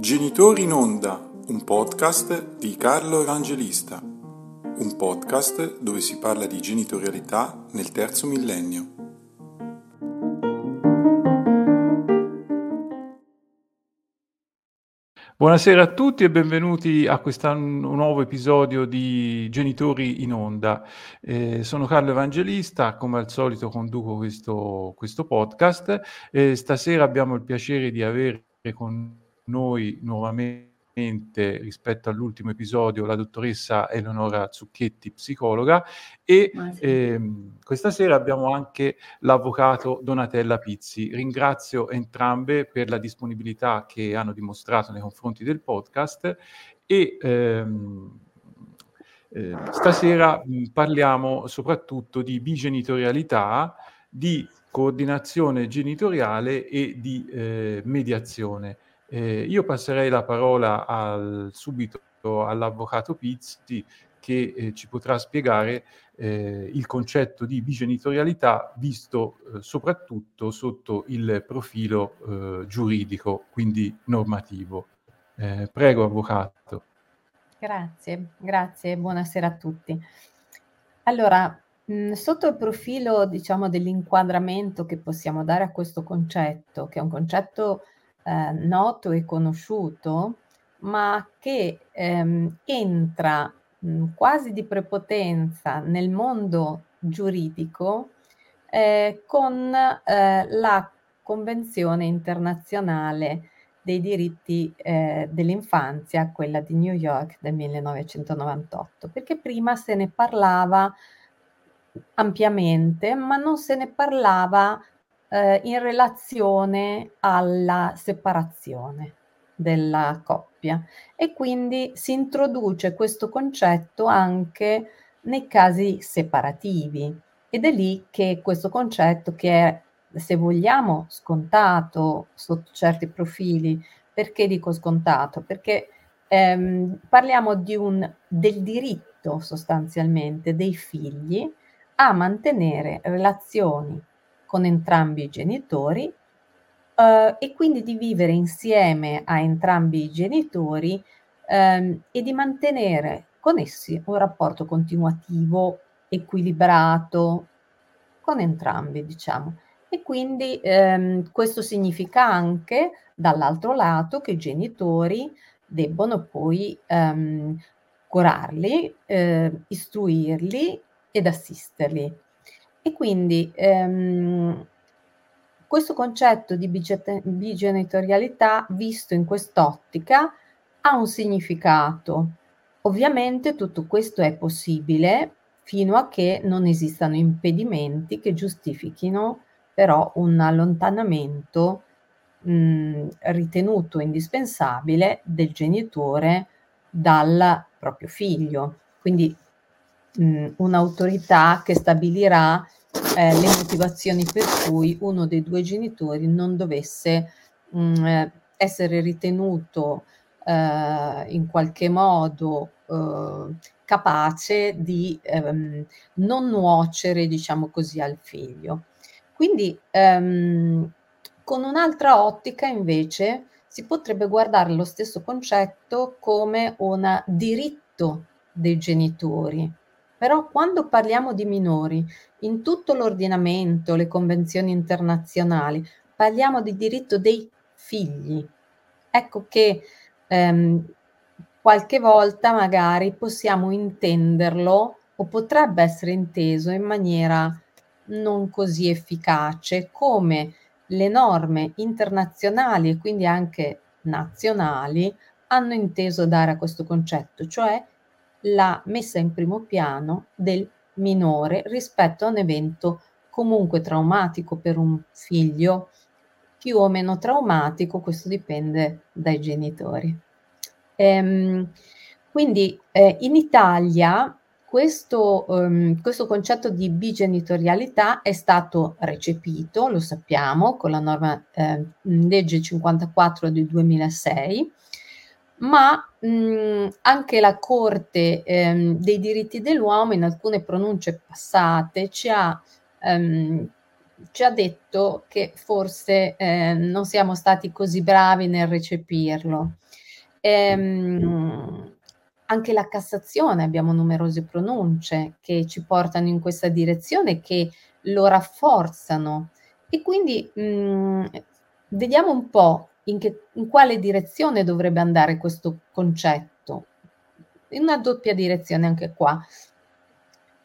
Genitori in onda, un podcast di Carlo Evangelista, un podcast dove si parla di genitorialità nel terzo millennio. Buonasera a tutti e benvenuti a questo nuovo episodio di Genitori in Onda. Eh, sono Carlo Evangelista, come al solito conduco questo, questo podcast. Eh, stasera abbiamo il piacere di avere con noi nuovamente rispetto all'ultimo episodio la dottoressa Eleonora Zucchetti, psicologa, e ehm, questa sera abbiamo anche l'avvocato Donatella Pizzi. Ringrazio entrambe per la disponibilità che hanno dimostrato nei confronti del podcast e ehm, eh, stasera mh, parliamo soprattutto di bigenitorialità, di coordinazione genitoriale e di eh, mediazione. Eh, io passerei la parola al, subito all'avvocato Pizzi che eh, ci potrà spiegare eh, il concetto di bigenitorialità visto eh, soprattutto sotto il profilo eh, giuridico, quindi normativo. Eh, prego, avvocato. Grazie, grazie, buonasera a tutti. Allora, sotto il profilo, diciamo, dell'inquadramento che possiamo dare a questo concetto, che è un concetto eh, noto e conosciuto, ma che ehm, entra mh, quasi di prepotenza nel mondo giuridico eh, con eh, la Convenzione internazionale dei diritti eh, dell'infanzia, quella di New York del 1998, perché prima se ne parlava ampiamente, ma non se ne parlava eh, in relazione alla separazione della coppia. E quindi si introduce questo concetto anche nei casi separativi. Ed è lì che questo concetto che è se vogliamo scontato sotto certi profili. Perché dico scontato? Perché ehm, parliamo di un, del diritto sostanzialmente dei figli a mantenere relazioni con entrambi i genitori eh, e quindi di vivere insieme a entrambi i genitori ehm, e di mantenere con essi un rapporto continuativo, equilibrato con entrambi, diciamo. E quindi ehm, questo significa anche, dall'altro lato, che i genitori debbono poi ehm, curarli, eh, istruirli ed assisterli. E quindi ehm, questo concetto di bigenitorialità visto in quest'ottica ha un significato. Ovviamente tutto questo è possibile fino a che non esistano impedimenti che giustifichino però un allontanamento mh, ritenuto indispensabile del genitore dal proprio figlio. Quindi mh, un'autorità che stabilirà eh, le motivazioni per cui uno dei due genitori non dovesse mh, essere ritenuto eh, in qualche modo eh, capace di ehm, non nuocere, diciamo così, al figlio. Quindi ehm, con un'altra ottica invece si potrebbe guardare lo stesso concetto come un diritto dei genitori, però quando parliamo di minori, in tutto l'ordinamento, le convenzioni internazionali, parliamo di diritto dei figli. Ecco che ehm, qualche volta magari possiamo intenderlo o potrebbe essere inteso in maniera non così efficace come le norme internazionali e quindi anche nazionali hanno inteso dare a questo concetto, cioè la messa in primo piano del minore rispetto a un evento comunque traumatico per un figlio, più o meno traumatico, questo dipende dai genitori. Ehm, quindi eh, in Italia questo, um, questo, concetto di bigenitorialità è stato recepito, lo sappiamo, con la norma eh, legge 54 del 2006 ma mh, anche la Corte ehm, dei diritti dell'uomo in alcune pronunce passate ci ha, ehm, ci ha detto che forse eh, non siamo stati così bravi nel recepirlo. Ehm, anche la Cassazione abbiamo numerose pronunce che ci portano in questa direzione, che lo rafforzano e quindi mh, mm, vediamo un po' in, che, in quale direzione dovrebbe andare questo concetto. In una doppia direzione anche qua,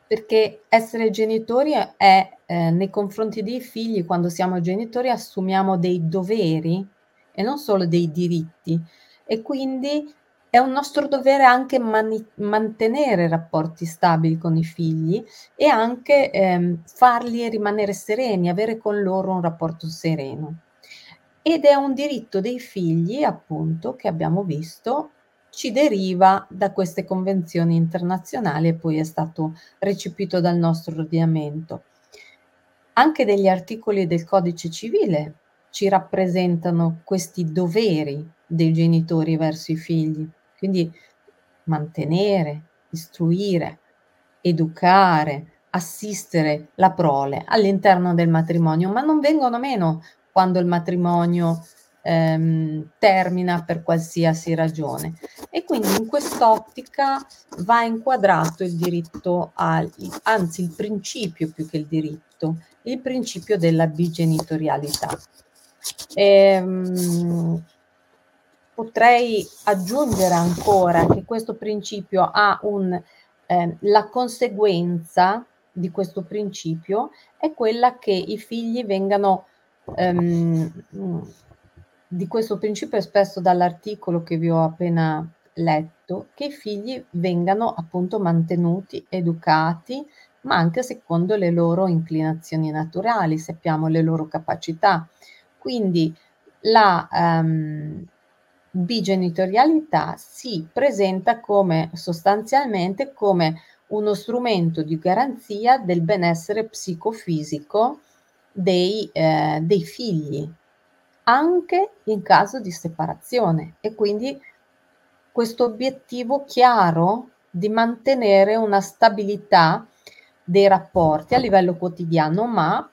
perché essere genitori è eh, nei confronti dei figli, quando siamo genitori assumiamo dei doveri e non solo dei diritti e quindi è un nostro dovere anche mani- mantenere rapporti stabili con i figli e anche ehm, farli rimanere sereni, avere con loro un rapporto sereno. Ed è un diritto dei figli, appunto, che abbiamo visto, ci deriva da queste convenzioni internazionali e poi è stato recepito dal nostro ordinamento. Anche degli articoli del codice civile ci rappresentano questi doveri dei genitori verso i figli. Quindi mantenere, istruire, educare, assistere la prole all'interno del matrimonio, ma non vengono meno quando il matrimonio ehm, termina per qualsiasi ragione. E quindi in quest'ottica va inquadrato il diritto al, anzi il principio più che il diritto, il principio della bigenitorialità. Ehm, potrei aggiungere ancora che questo principio ha un, eh, la conseguenza di questo principio è quella che i figli vengano, ehm, di questo principio espresso dall'articolo che vi ho appena letto, che i figli vengano appunto mantenuti, educati, ma anche secondo le loro inclinazioni naturali, sappiamo le loro capacità. Quindi la, um, bigenitorialità si presenta come sostanzialmente come uno strumento di garanzia del benessere psicofisico dei, eh, dei figli, anche in caso di separazione. E quindi questo obiettivo chiaro di mantenere una stabilità dei rapporti a livello quotidiano, ma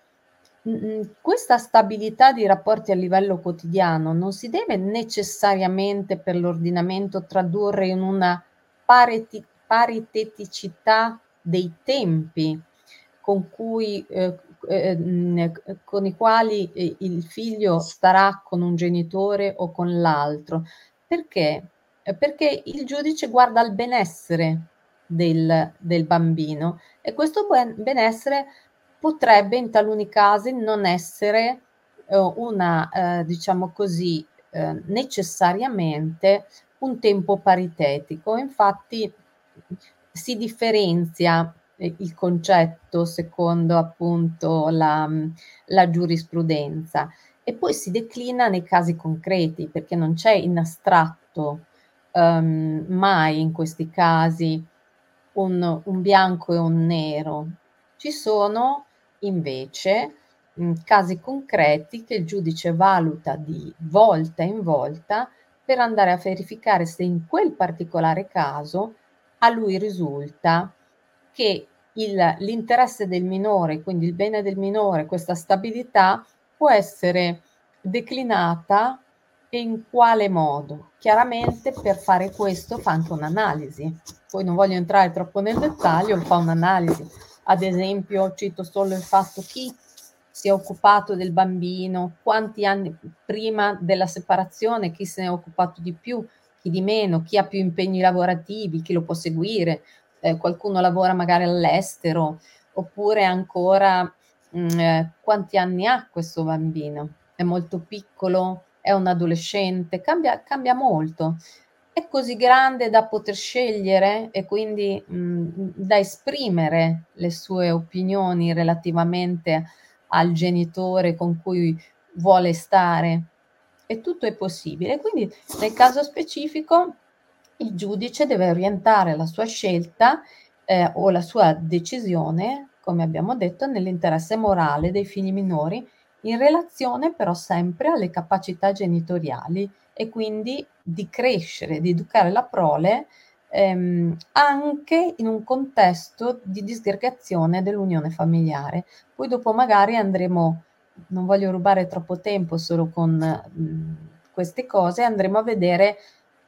questa stabilità di rapporti a livello quotidiano non si deve necessariamente per l'ordinamento tradurre in una pariti- pariteticità dei tempi con, cui, eh, eh, con i quali eh, il figlio starà con un genitore o con l'altro. Perché? Eh, perché il giudice guarda al benessere del, del bambino e questo benessere potrebbe in taluni casi non essere eh, una, eh, diciamo così, eh, necessariamente un tempo paritetico. Infatti si differenzia eh, il concetto secondo appunto la, la giurisprudenza e poi si declina nei casi concreti perché non c'è in astratto um, mai in questi casi un, un bianco e un nero. Ci sono invece in casi concreti che il giudice valuta di volta in volta per andare a verificare se in quel particolare caso a lui risulta che il, l'interesse del minore, quindi il bene del minore, questa stabilità può essere declinata e in quale modo. Chiaramente per fare questo fa anche un'analisi. Poi non voglio entrare troppo nel dettaglio, fa un'analisi ad esempio, cito solo il fatto chi si è occupato del bambino, quanti anni prima della separazione, chi se ne è occupato di più, chi di meno, chi ha più impegni lavorativi, chi lo può seguire, eh, qualcuno lavora magari all'estero, oppure ancora mh, mm, eh, quanti anni ha questo bambino, è molto piccolo, è un adolescente, cambia, cambia molto è così grande da poter scegliere e quindi mh, da esprimere le sue opinioni relativamente al genitore con cui vuole stare. E tutto è possibile. Quindi nel caso specifico il giudice deve orientare la sua scelta eh, o la sua decisione, come abbiamo detto, nell'interesse morale dei figli minori, in relazione però sempre alle capacità genitoriali e quindi di crescere, di educare la prole ehm, anche in un contesto di disgregazione dell'unione familiare. Poi dopo magari andremo, non voglio rubare troppo tempo solo con mh, queste cose, andremo a vedere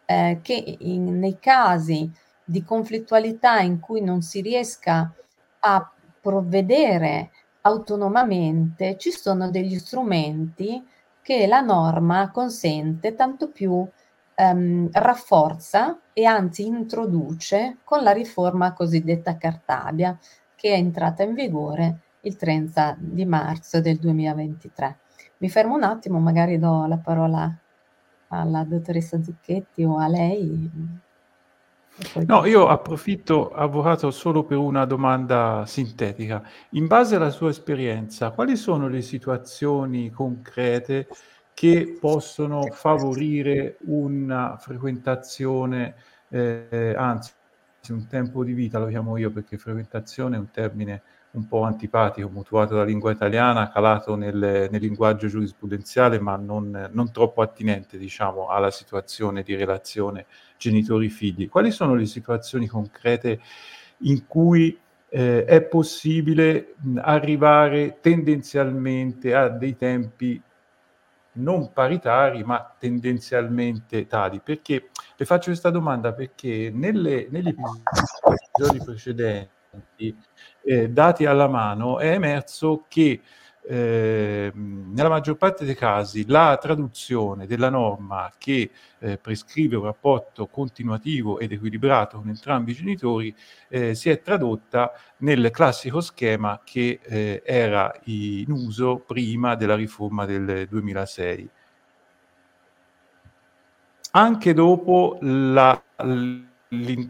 eh, che in, nei casi di conflittualità in cui non si riesca a provvedere autonomamente, ci sono degli strumenti che la norma consente, tanto più ehm, rafforza e anzi introduce con la riforma cosiddetta Cartabia, che è entrata in vigore il 30 di marzo del 2023. Mi fermo un attimo, magari do la parola alla dottoressa Zucchetti o a lei. No, io approfitto, avvocato, solo per una domanda sintetica. In base alla sua esperienza, quali sono le situazioni concrete che possono favorire una frequentazione, eh, anzi un tempo di vita, lo chiamo io perché frequentazione è un termine un po' antipatico, mutuato dalla lingua italiana, calato nel, nel linguaggio giurisprudenziale, ma non, non, troppo attinente, diciamo, alla situazione di relazione genitori-figli. Quali sono le situazioni concrete in cui eh, è possibile arrivare tendenzialmente a dei tempi non paritari, ma tendenzialmente tali? Perché le faccio questa domanda perché nelle, negli episodi precedenti eh, dati alla mano, è emerso che eh, nella maggior parte dei casi la traduzione della norma che eh, prescrive un rapporto continuativo ed equilibrato con entrambi i genitori eh, si è tradotta nel classico schema che eh, era in uso prima della riforma del 2006. Anche dopo la,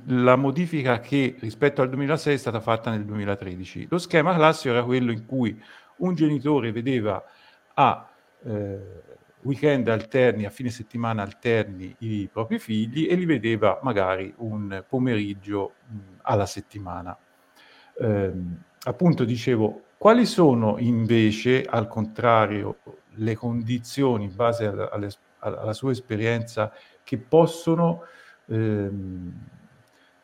la modifica che rispetto al 2006 è stata fatta nel 2013. Lo schema classico era quello in cui un genitore vedeva a eh, weekend alterni, a fine settimana alterni i propri figli e li vedeva magari un pomeriggio mh, alla settimana. Eh, appunto dicevo, quali sono invece, al contrario, le condizioni in base alla, alla, sua esperienza che possono ehm,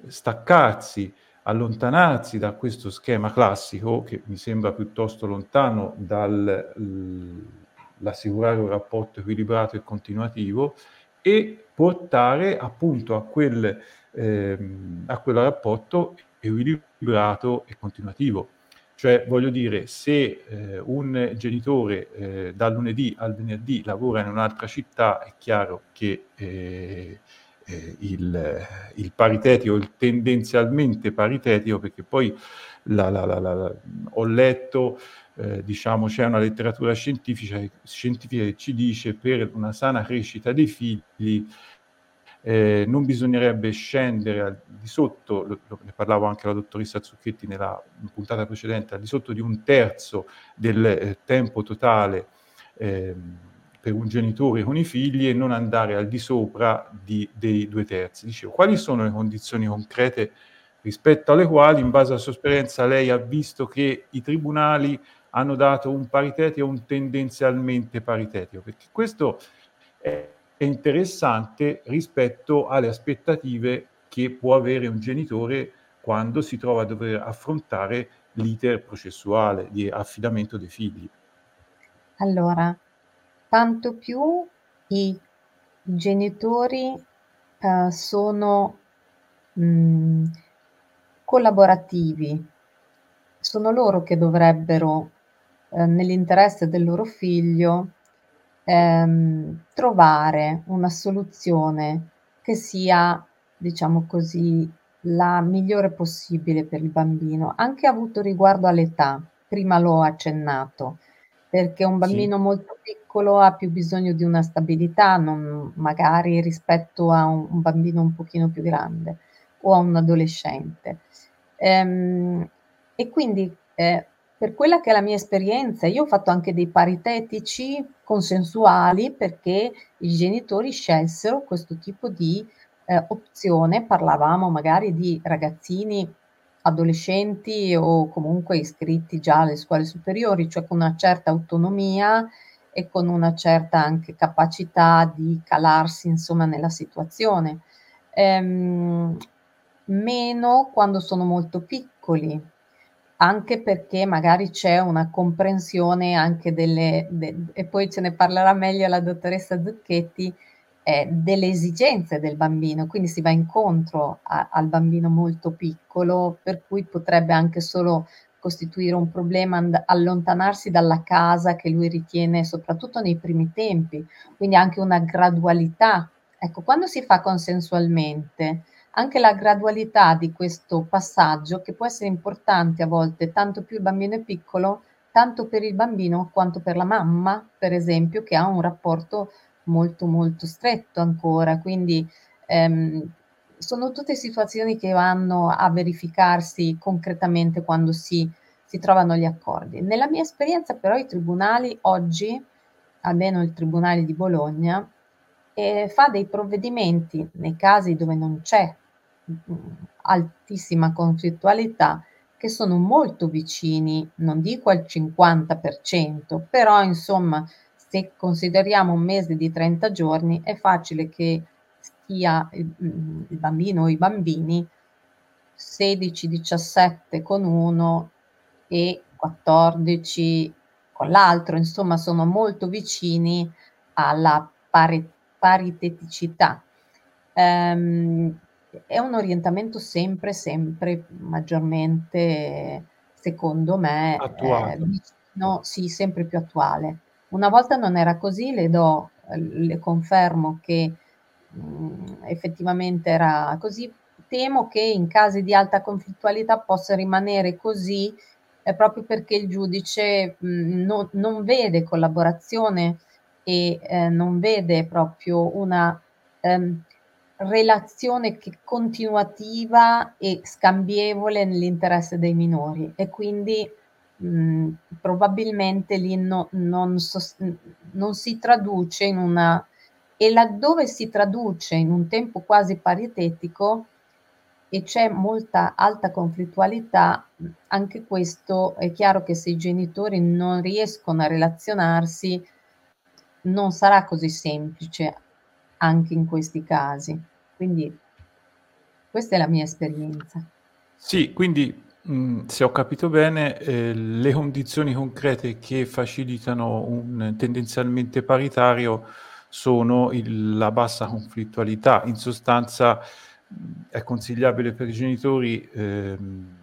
staccarsi, allontanarsi da questo schema classico che mi sembra piuttosto lontano dall'assicurare un rapporto equilibrato e continuativo e portare appunto a quel, ehm, a quel rapporto equilibrato e continuativo. Cioè, voglio dire, se eh, un genitore eh, dal lunedì al venerdì lavora in un'altra città, è chiaro che eh, eh, il, il, paritetico, il tendenzialmente paritetico, perché poi la, la, la, ho letto, eh, diciamo, c'è una letteratura scientifica, scientifica che ci dice per una sana crescita dei figli eh, non bisognerebbe scendere al di sotto, lo, lo, ne parlavo anche la dottoressa Zucchetti nella puntata precedente, al di sotto di un terzo del eh, tempo totale eh, per un genitore con i figli e non andare al di sopra di, dei due terzi. Dicevo, quali sono le condizioni concrete rispetto alle quali, in base alla sua esperienza, lei ha visto che i tribunali hanno dato un paritetico un tendenzialmente paritetico? Perché questo è interessante rispetto alle aspettative che può avere un genitore quando si trova a dover affrontare l'iter processuale di affidamento dei figli. Allora, tanto più i genitori eh, sono mh, mm, collaborativi, sono loro che dovrebbero, eh, nell'interesse del loro figlio, ehm, trovare una soluzione che sia, diciamo così, la migliore possibile per il bambino, anche avuto riguardo all'età. Prima l'ho accennato perché un bambino sì. molto piccolo ha più bisogno di una stabilità, non, magari rispetto a un, un, bambino un pochino più grande o a un adolescente. Ehm, e quindi eh, per quella che è la mia esperienza, io ho fatto anche dei paritetici consensuali perché i genitori scelsero questo tipo di eh, opzione, parlavamo magari di ragazzini adolescenti o comunque iscritti già alle scuole superiori, cioè con una certa autonomia e con una certa anche capacità di calarsi insomma nella situazione. Ehm, meno quando sono molto piccoli, anche perché magari c'è una comprensione anche delle, de, e poi ce ne parlerà meglio la dottoressa Zucchetti, eh, delle esigenze del bambino, quindi si va incontro a, al bambino molto piccolo, per cui potrebbe anche solo costituire un problema and- allontanarsi dalla casa che lui ritiene soprattutto nei primi tempi, quindi anche una gradualità. Ecco, quando si fa consensualmente, anche la gradualità di questo passaggio, che può essere importante a volte, tanto più il bambino è piccolo, tanto per il bambino quanto per la mamma, per esempio, che ha un rapporto molto molto stretto ancora, quindi ehm, sono tutte situazioni che vanno a verificarsi concretamente quando si, si trovano gli accordi. Nella mia esperienza però i tribunali oggi, almeno il Tribunale di Bologna, eh, fa dei provvedimenti nei casi dove non c'è mh, mm, altissima conflittualità che sono molto vicini, non dico al 50%, però insomma se consideriamo un mese di 30 giorni è facile che sia il, il bambino o i bambini 16, 17 con uno e 14 con l'altro, insomma sono molto vicini alla pari, pariteticità. Um, è un orientamento sempre, sempre maggiormente, secondo me. Eh, vicino, sì, sempre più attuale. Una volta non era così, le do, le confermo che mh, mm, effettivamente era così. Temo che in casi di alta conflittualità possa rimanere così eh, proprio perché il giudice mh, mm, non, non, vede collaborazione e eh, non vede proprio una ehm, relazione che continuativa e scambievole nell'interesse dei minori e quindi mm, probabilmente lì no, non, sos- non si traduce in una e laddove si traduce in un tempo quasi paritetico e c'è molta alta conflittualità, anche questo è chiaro che se i genitori non riescono a relazionarsi non sarà così semplice anche in questi casi. Quindi questa è la mia esperienza. Sì, quindi mh, se ho capito bene, eh, le condizioni concrete che facilitano un tendenzialmente paritario sono il, la bassa conflittualità. In sostanza è consigliabile per i genitori eh,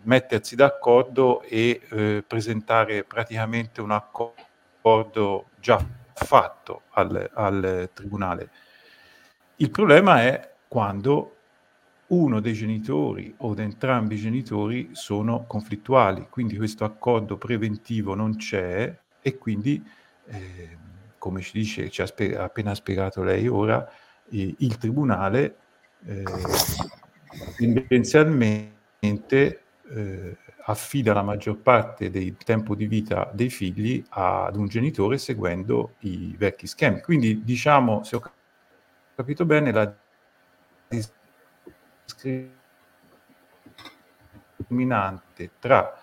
mettersi d'accordo e eh, presentare praticamente un accordo già fatto al, al tribunale. Il problema è quando uno dei genitori o entrambi i genitori sono conflittuali, quindi questo accordo preventivo non c'è e quindi eh, come ci dice, ci ha spe- appena spiegato lei ora, eh, il tribunale eh, tendenzialmente affida la maggior parte del tempo di vita dei figli ad un genitore seguendo i vecchi schemi. Quindi diciamo, se ho capito bene, la discriminante tra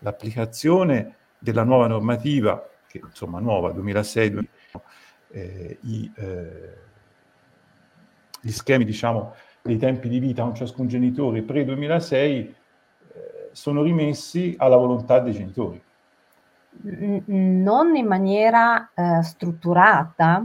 l'applicazione della nuova normativa, che insomma nuova 2006 eh, i, eh, gli schemi diciamo, dei tempi di vita con ciascun genitore pre-2006 eh, sono rimessi alla volontà dei genitori. Non in maniera eh, strutturata,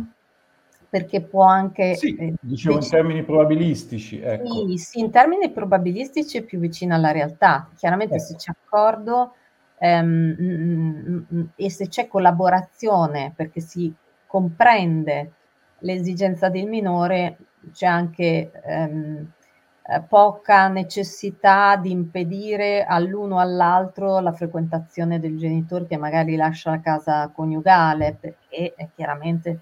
perché può anche... Sì, eh, dicevo in termini probabilistici. Ecco. Sì, sì, in termini probabilistici è più vicino alla realtà. Chiaramente ecco. se c'è accordo ehm, mm, mm, e se c'è collaborazione, perché si comprende l'esigenza del minore, c'è anche ehm, eh, poca necessità di impedire all'uno o all'altro la frequentazione del genitore che magari lascia la casa coniugale, perché chiaramente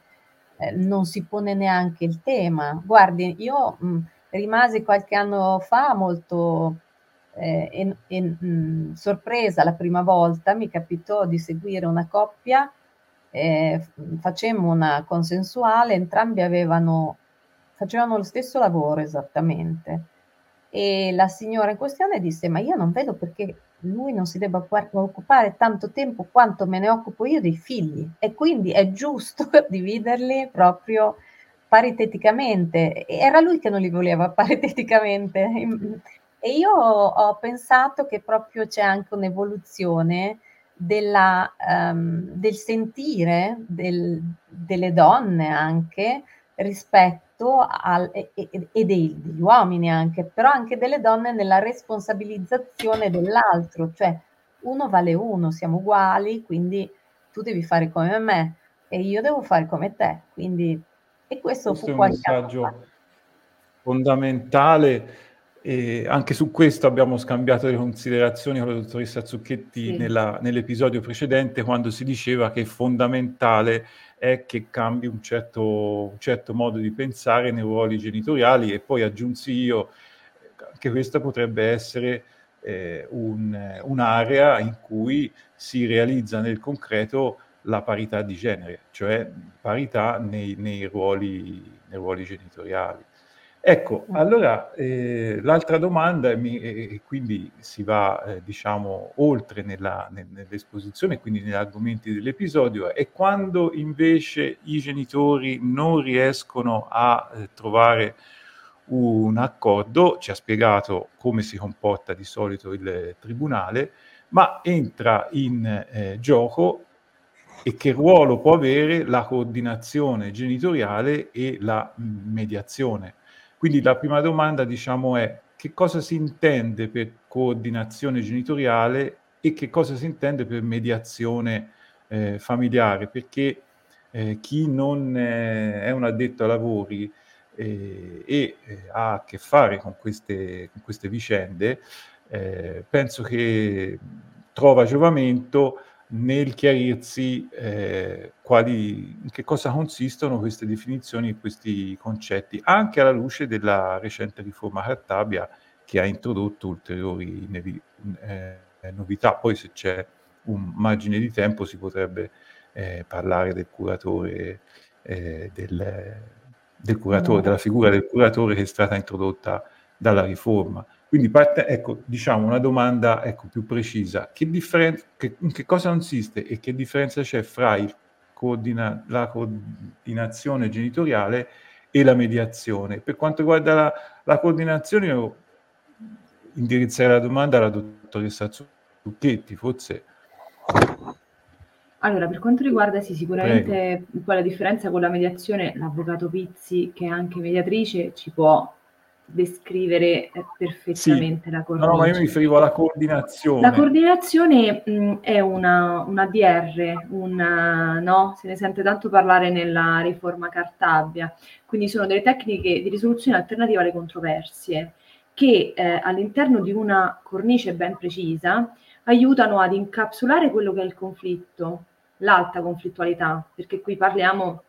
eh, non si pone neanche il tema. Guardi, io mh, rimasi qualche anno fa molto eh, in, in, mh, sorpresa la prima volta, mi capitò di seguire una coppia eh, facemmo una consensuale, entrambi avevano, facevano lo stesso lavoro esattamente. E la signora in questione disse: Ma io non vedo perché lui non si debba occupare tanto tempo quanto me ne occupo io dei figli, e quindi è giusto dividerli proprio pariteticamente. Era lui che non li voleva pariteticamente. E io ho pensato che proprio c'è anche un'evoluzione della, um, del sentire del, delle donne anche rispetto fatto al, e, e, dei, degli uomini anche, però anche delle donne nella responsabilizzazione dell'altro, cioè uno vale uno, siamo uguali, quindi tu devi fare come me e io devo fare come te, quindi e questo, questo fu è un qualche messaggio fondamentale e anche su questo abbiamo scambiato le considerazioni con la dottoressa Zucchetti Sì. nella- nell'episodio precedente quando si diceva che fondamentale è che cambi un certo, un certo modo di pensare nei ruoli genitoriali e poi aggiunsi io che questa potrebbe essere eh, un- un'area in cui si realizza nel concreto la parità di genere, cioè parità nei, nei ruoli, nei ruoli genitoriali. Ecco, allora eh, l'altra domanda, e, quindi si va eh, diciamo oltre nella, nel- nell'esposizione, quindi negli argomenti dell'episodio, è quando invece i genitori non riescono a eh, trovare un accordo, ci ha spiegato come si comporta di solito il tribunale, ma entra in eh, gioco e che ruolo può avere la coordinazione genitoriale e la mm, mediazione. Quindi la prima domanda, diciamo, è che cosa si intende per coordinazione genitoriale e che cosa si intende per mediazione eh, familiare? Perché eh, chi non eh, è un addetto ai lavori eh, e eh, ha a che fare con queste, con queste vicende, eh, penso che trova giovamento nel chiarirsi eh, quali, in che cosa consistono queste definizioni e questi concetti, anche alla luce della recente riforma Cartabia che ha introdotto ulteriori nevi- eh, novità. Poi se c'è un margine di tempo si potrebbe eh, parlare del curatore, eh, del, del curatore, della figura del curatore che è stata introdotta dalla riforma. Quindi parte, ecco, diciamo una domanda ecco, più precisa. Che differen- che, in che cosa consiste e che differenza c'è fra coordina- la coordinazione genitoriale e la mediazione? Per quanto riguarda la, la coordinazione, io indirizzerei la domanda alla dottoressa Zucchetti, forse. Allora, per quanto riguarda sì, sicuramente poi la differenza con la mediazione, l'avvocato Pizzi, che è anche mediatrice, ci può descrivere eh, perfettamente la No, coordinazione. no, ma io mi riferivo alla coordinazione. La coordinazione mh, è una, una DR, un, no? se ne sente tanto parlare nella riforma Cartabia, quindi sono delle tecniche di risoluzione alternativa alle controversie che eh, all'interno di una cornice ben precisa aiutano ad incapsulare quello che è il conflitto, l'alta conflittualità, perché qui parliamo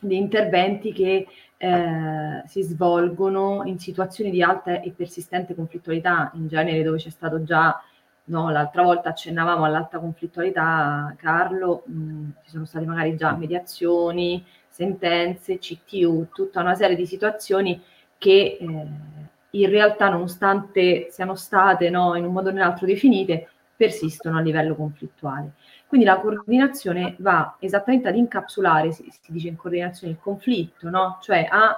di interventi che eh, si svolgono in situazioni di alta e persistente conflittualità, in genere dove c'è stato già, no, l'altra volta accennavamo all'alta conflittualità, Carlo, mh, ci sono state magari già mediazioni, sentenze, CTU, tutta una serie di situazioni che eh, in realtà, nonostante siano state no, in un modo o nell'altro definite, persistono a livello conflittuale. Quindi la coordinazione va esattamente ad incapsulare, si, si dice in coordinazione, il conflitto, no? cioè a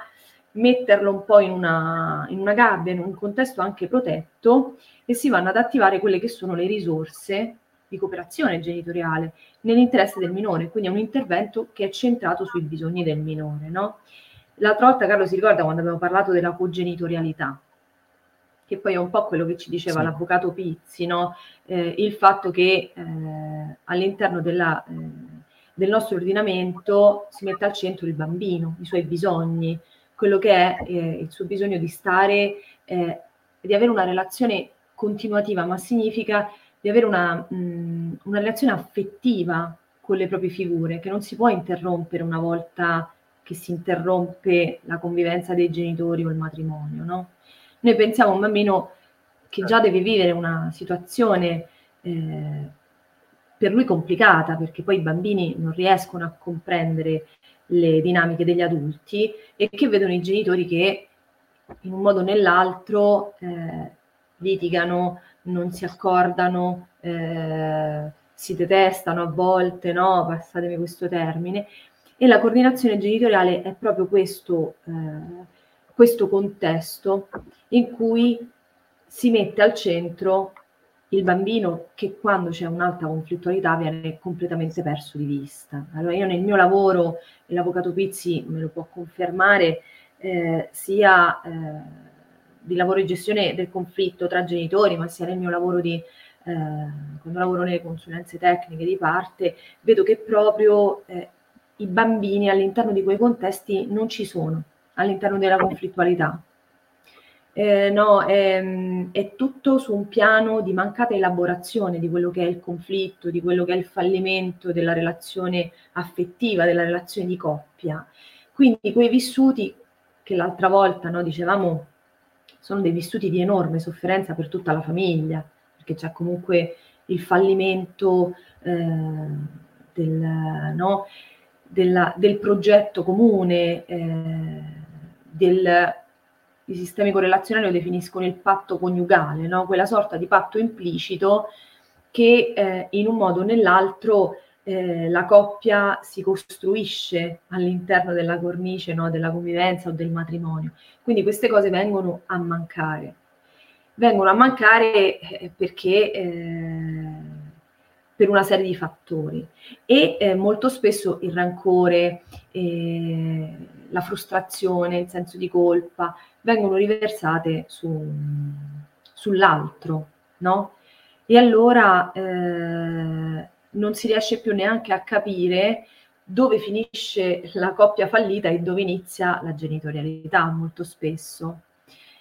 metterlo un po' in una, in una gabbia, in un contesto anche protetto e si vanno ad attivare quelle che sono le risorse di cooperazione genitoriale nell'interesse del minore, quindi è un intervento che è centrato sui bisogni del minore. No? L'altra volta Carlo si ricorda quando abbiamo parlato della cogenitorialità, che poi è un po' quello che ci diceva Sì. l'avvocato Pizzi, no? Eh, il fatto che eh, all'interno della, eh, del nostro ordinamento si mette al centro il bambino, i suoi bisogni, quello che è eh, il suo bisogno di stare, eh, di avere una relazione continuativa, ma significa di avere una, mh, una relazione affettiva con le proprie figure, che non si può interrompere una volta che si interrompe la convivenza dei genitori o il matrimonio, no? Noi pensiamo a un bambino che già deve vivere una situazione eh, per lui complicata, perché poi i bambini non riescono a comprendere le dinamiche degli adulti e che vedono i genitori che in un modo o nell'altro eh, litigano, non si accordano, eh, si detestano a volte, no? Passatemi questo termine. E la coordinazione genitoriale è proprio questo, eh, questo contesto in cui si mette al centro il bambino che quando c'è un'alta conflittualità viene completamente perso di vista. Allora io nel mio lavoro, e l'avvocato Pizzi me lo può confermare, eh, sia eh, di lavoro di gestione del conflitto tra genitori, ma sia nel mio lavoro di, eh, quando lavoro nelle consulenze tecniche di parte, vedo che proprio eh, i bambini all'interno di quei contesti non ci sono, all'interno della conflittualità. Eh, no, è, è, tutto su un piano di mancata elaborazione di quello che è il conflitto, di quello che è il fallimento della relazione affettiva, della relazione di coppia. Quindi quei vissuti che l'altra volta no, dicevamo sono dei vissuti di enorme sofferenza per tutta la famiglia, perché c'è comunque il fallimento eh, del, no, della, del, progetto comune, eh, del, i sistemi correlazionali lo definiscono il patto coniugale, no? quella sorta di patto implicito che eh, in un modo o nell'altro eh, la coppia si costruisce all'interno della cornice no, della convivenza o del matrimonio. Quindi queste cose vengono a mancare. Vengono a mancare eh, perché eh, per una serie di fattori e eh, molto spesso il rancore, eh, la frustrazione, il senso di colpa vengono riversate su, sull'altro, no? E allora eh, non si riesce più neanche a capire dove finisce la coppia fallita e dove inizia la genitorialità molto spesso.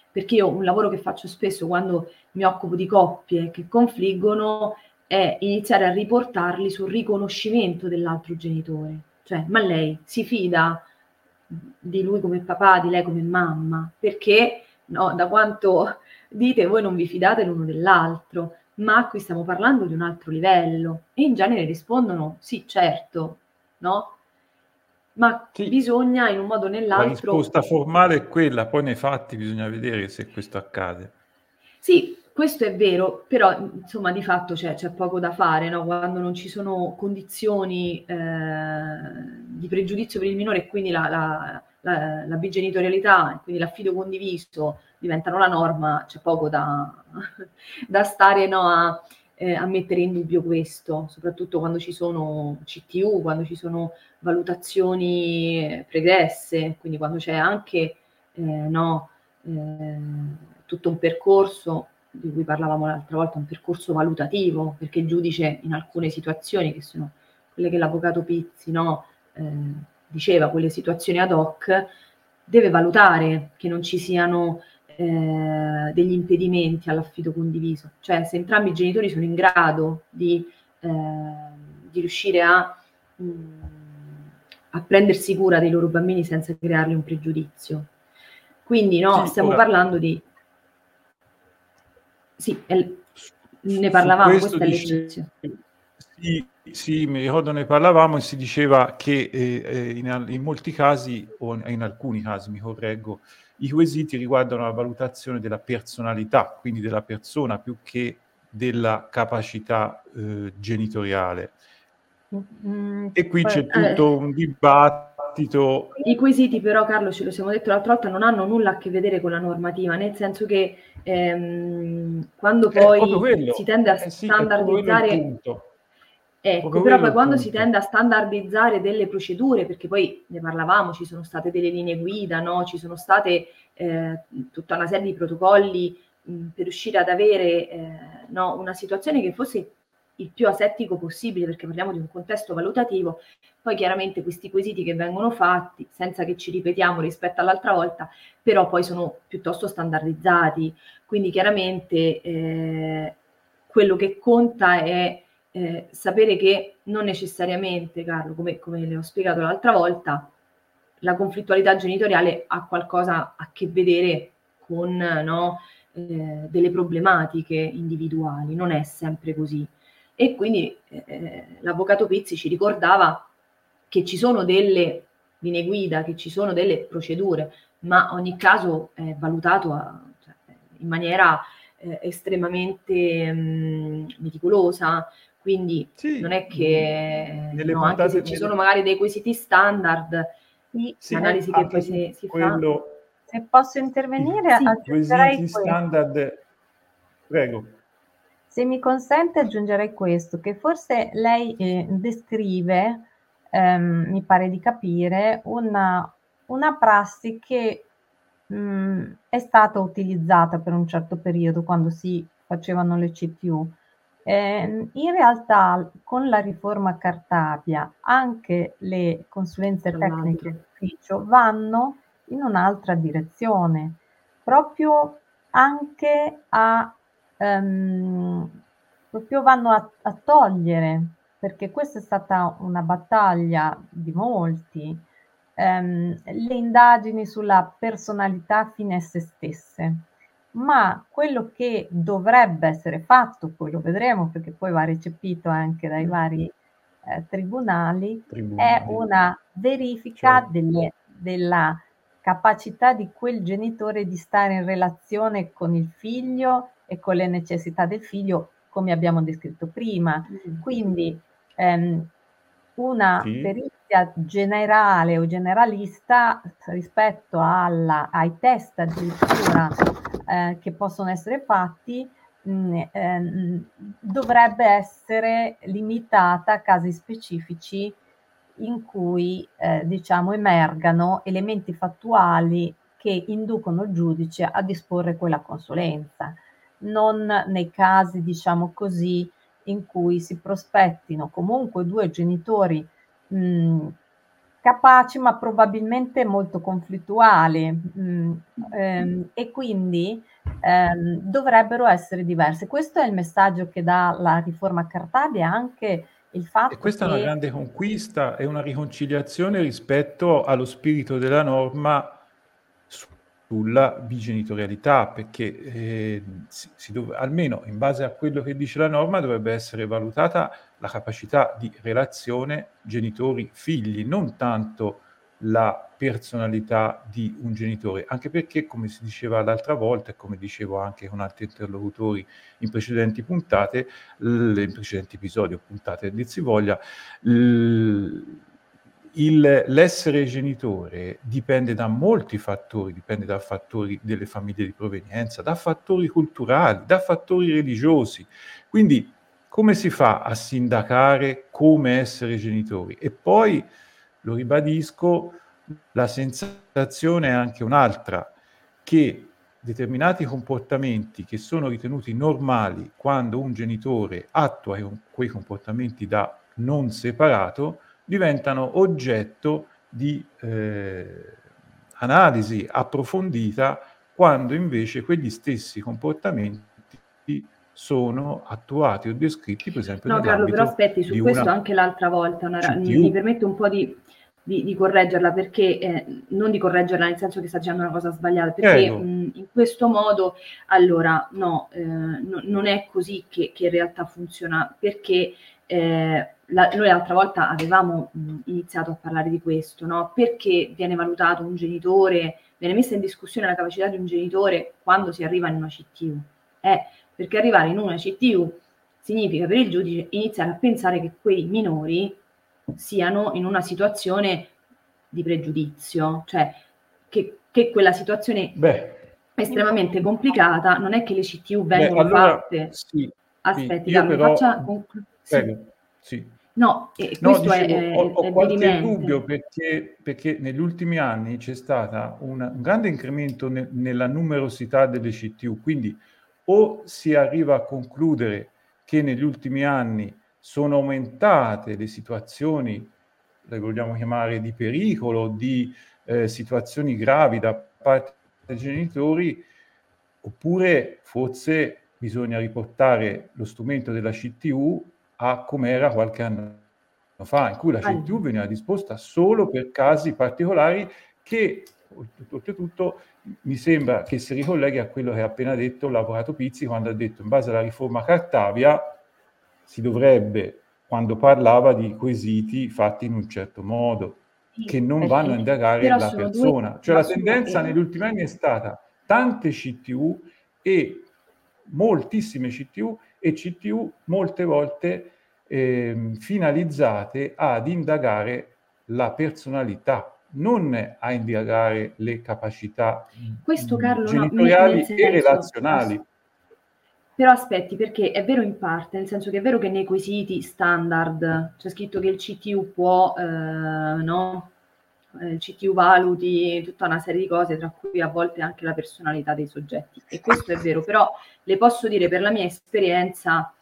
Perché io un lavoro che faccio spesso quando mi occupo di coppie che confliggono è iniziare a riportarli sul riconoscimento dell'altro genitore. Cioè, ma lei si fida di lui come papà, di lei come mamma, perché no, da quanto dite voi non vi fidate l'uno dell'altro, ma qui stiamo parlando di un altro livello e in genere rispondono sì, certo, no? Ma sì. bisogna in un modo o nell'altro... La risposta formale è quella, poi nei fatti bisogna vedere se questo accade. Sì, questo è vero, però insomma di fatto c'è, c'è poco da fare no? quando non ci sono condizioni eh, di pregiudizio per il minore e quindi la, la, la, la bigenitorialità quindi l'affido condiviso diventano la norma, c'è poco da, da stare no, a, eh, a, mettere in dubbio questo, soprattutto quando ci sono CTU, quando ci sono valutazioni pregresse, quindi quando c'è anche eh, no, eh, tutto un percorso di cui parlavamo l'altra volta, un percorso valutativo, perché il giudice in alcune situazioni, che sono quelle che l'avvocato Pizzi no, eh, diceva, quelle situazioni ad hoc, deve valutare che non ci siano eh, degli impedimenti all'affido condiviso, cioè se entrambi i genitori sono in grado di, eh, di riuscire a, mh, mm, a, prendersi cura dei loro bambini senza creargli un pregiudizio. Quindi no, sì, stiamo ora... parlando di... Sì, è... ne parlavamo, questa è l'eccezione. Sì, sì, mi ricordo ne parlavamo e si diceva che eh, eh in, in, molti casi, o in alcuni casi, mi correggo, i quesiti riguardano la valutazione della personalità, quindi della persona più che della capacità eh, genitoriale. Mm, e qui c'è eh, tutto un dibattito. I quesiti però, Carlo, ce lo siamo detto l'altra volta, non hanno nulla a che vedere con la normativa, nel senso che ehm, quando poi si tende a eh sì, standardizzare... Ecco, però poi quando si tende a standardizzare delle procedure, perché poi ne parlavamo, ci sono state delle linee guida, no? ci sono state eh, tutta una serie di protocolli mh, per riuscire ad avere eh, no, una situazione che fosse il più asettico possibile, perché parliamo di un contesto valutativo, poi chiaramente questi quesiti che vengono fatti, senza che ci ripetiamo rispetto all'altra volta, però poi sono piuttosto standardizzati, quindi chiaramente eh, quello che conta è eh, sapere che non necessariamente, Carlo, come, come le ho spiegato l'altra volta, la conflittualità genitoriale ha qualcosa a che vedere con no, eh, delle problematiche individuali, non è sempre così. E quindi eh, l'avvocato Pizzi ci ricordava che ci sono delle linee guida, che ci sono delle procedure, ma ogni caso è valutato a, cioè, in maniera eh, estremamente mh, mm, meticolosa, quindi sì, non è che no, anche se ci sono magari dei quesiti standard, sì, l'analisi che poi si, si quello, fa. Se posso intervenire, sì, aggiungerei questo. standard. Prego. Se mi consente aggiungerei questo, che forse lei eh, descrive, ehm, mi pare di capire, una, una prassi che mh, è stata utilizzata per un certo periodo quando si facevano le CTU. Eh, in realtà con la riforma Cartabia anche le consulenze tecniche d'ufficio vanno in un'altra direzione, proprio anche a ehm, proprio vanno a, a togliere, perché questa è stata una battaglia di molti, ehm, le indagini sulla personalità fine a se stesse. Ma quello che dovrebbe essere fatto, poi lo vedremo perché poi va recepito anche dai vari eh, tribunali, tribunali, è una verifica certo. delle, della capacità di quel genitore di stare in relazione con il figlio e con le necessità del figlio, come abbiamo descritto prima. Mm. Quindi ehm, una sì. perizia generale o generalista rispetto alla, ai test addirittura eh, che possono essere fatti mh, mm, eh, dovrebbe essere limitata a casi specifici in cui eh, diciamo emergano elementi fattuali che inducono il giudice a disporre quella consulenza, non nei casi diciamo così in cui si prospettino comunque due genitori mh, capaci ma probabilmente molto conflittuali mh, ehm, e quindi ehm, dovrebbero essere diverse. Questo è il messaggio che dà la riforma Cartabia anche il fatto e questa che... è una grande conquista, è una riconciliazione rispetto allo spirito della norma sulla bigenitorialità, perché eh, si, si dov- almeno in base a quello che dice la norma dovrebbe essere valutata la capacità di relazione genitori-figli, non tanto la personalità di un genitore, anche perché, come si diceva l'altra volta e come dicevo anche con altri interlocutori in precedenti puntate, l- in precedenti episodi o puntate, dir si voglia, l- il, l'essere genitore dipende da molti fattori, dipende da fattori delle famiglie di provenienza, da fattori culturali, da fattori religiosi. Quindi come si fa a sindacare come essere genitori? E poi lo ribadisco, la sensazione è anche un'altra, che determinati comportamenti che sono ritenuti normali quando un genitore attua quei comportamenti da non separato, diventano oggetto di eh, analisi approfondita quando invece quegli stessi comportamenti sono attuati o descritti per esempio no Carlo però aspetti su questo una... anche l'altra volta una... mi, mi permetto un po' di di, di correggerla perché, eh, non di correggerla nel senso che sta dicendo una cosa sbagliata, perché mh, in questo modo, allora, no, eh, no, non è così che, che, in realtà funziona, perché eh, la, noi l'altra volta avevamo mh, iniziato a parlare di questo, no? Perché viene valutato un genitore, viene messa in discussione la capacità di un genitore quando si arriva in una CTU? Eh, perché arrivare in una CTU significa per il giudice iniziare a pensare che quei minori siano in una situazione di pregiudizio, cioè che, che quella situazione Beh. estremamente complicata non è che le CTU vengono Beh, allora, fatte. Sì, Aspetti, sì, però... faccia conclu- sì. sì. No, e no, questo dicevo, è, ho, ho è qualche dubbio perché, perché, negli ultimi anni c'è stato un, un grande incremento ne, nella numerosità delle CTU, quindi o si arriva a concludere che negli ultimi anni sono aumentate le situazioni, le vogliamo chiamare di pericolo, di eh, situazioni gravi da parte dei genitori, oppure forse bisogna riportare lo strumento della CTU a come era qualche anno fa, in cui la CTU veniva disposta solo per casi particolari che oltretutto mi sembra che si ricolleghi a quello che ha appena detto l'avvocato Pizzi quando ha detto in base alla riforma Cartavia si dovrebbe, quando parlava di quesiti fatti in un certo modo, sì, che non vanno a indagare la persona. Due, cioè la tendenza negli ultimi anni è stata tante CTU e moltissime CTU e CTU molte volte eh, finalizzate ad indagare la personalità, non a indagare le capacità Questo, Carlo, genitoriali no, e relazionali. Però aspetti, perché è vero in parte, nel senso che è vero che nei quesiti standard c'è scritto che il CTU può, eh, no, eh, CTU valuti tutta una serie di cose, tra cui a volte anche la personalità dei soggetti. E questo è vero, però le posso dire per la mia esperienza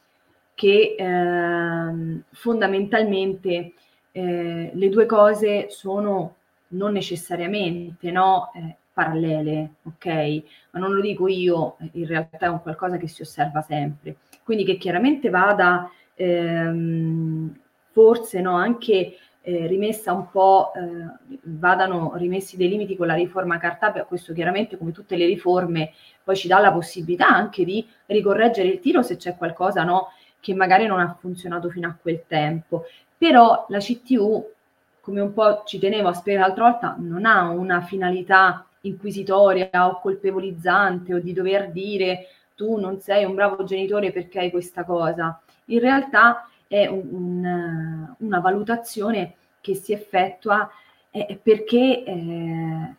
che eh, fondamentalmente eh, le due cose sono non necessariamente no, eh, parallele, ok? Ma non lo dico io, in realtà è un qualcosa che si osserva sempre. Quindi che chiaramente vada ehm, forse no, anche eh, rimessa un po', eh, vadano rimessi dei limiti con la riforma Cartabia, questo chiaramente come tutte le riforme poi ci dà la possibilità anche di ricorreggere il tiro se c'è qualcosa no, che magari non ha funzionato fino a quel tempo. Però la CTU, come un po' ci tenevo a spiegare l'altra volta, non ha una finalità inquisitoria o colpevolizzante o di dover dire tu non sei un bravo genitore perché hai questa cosa. In realtà è un, un, una valutazione che si effettua eh, perché eh,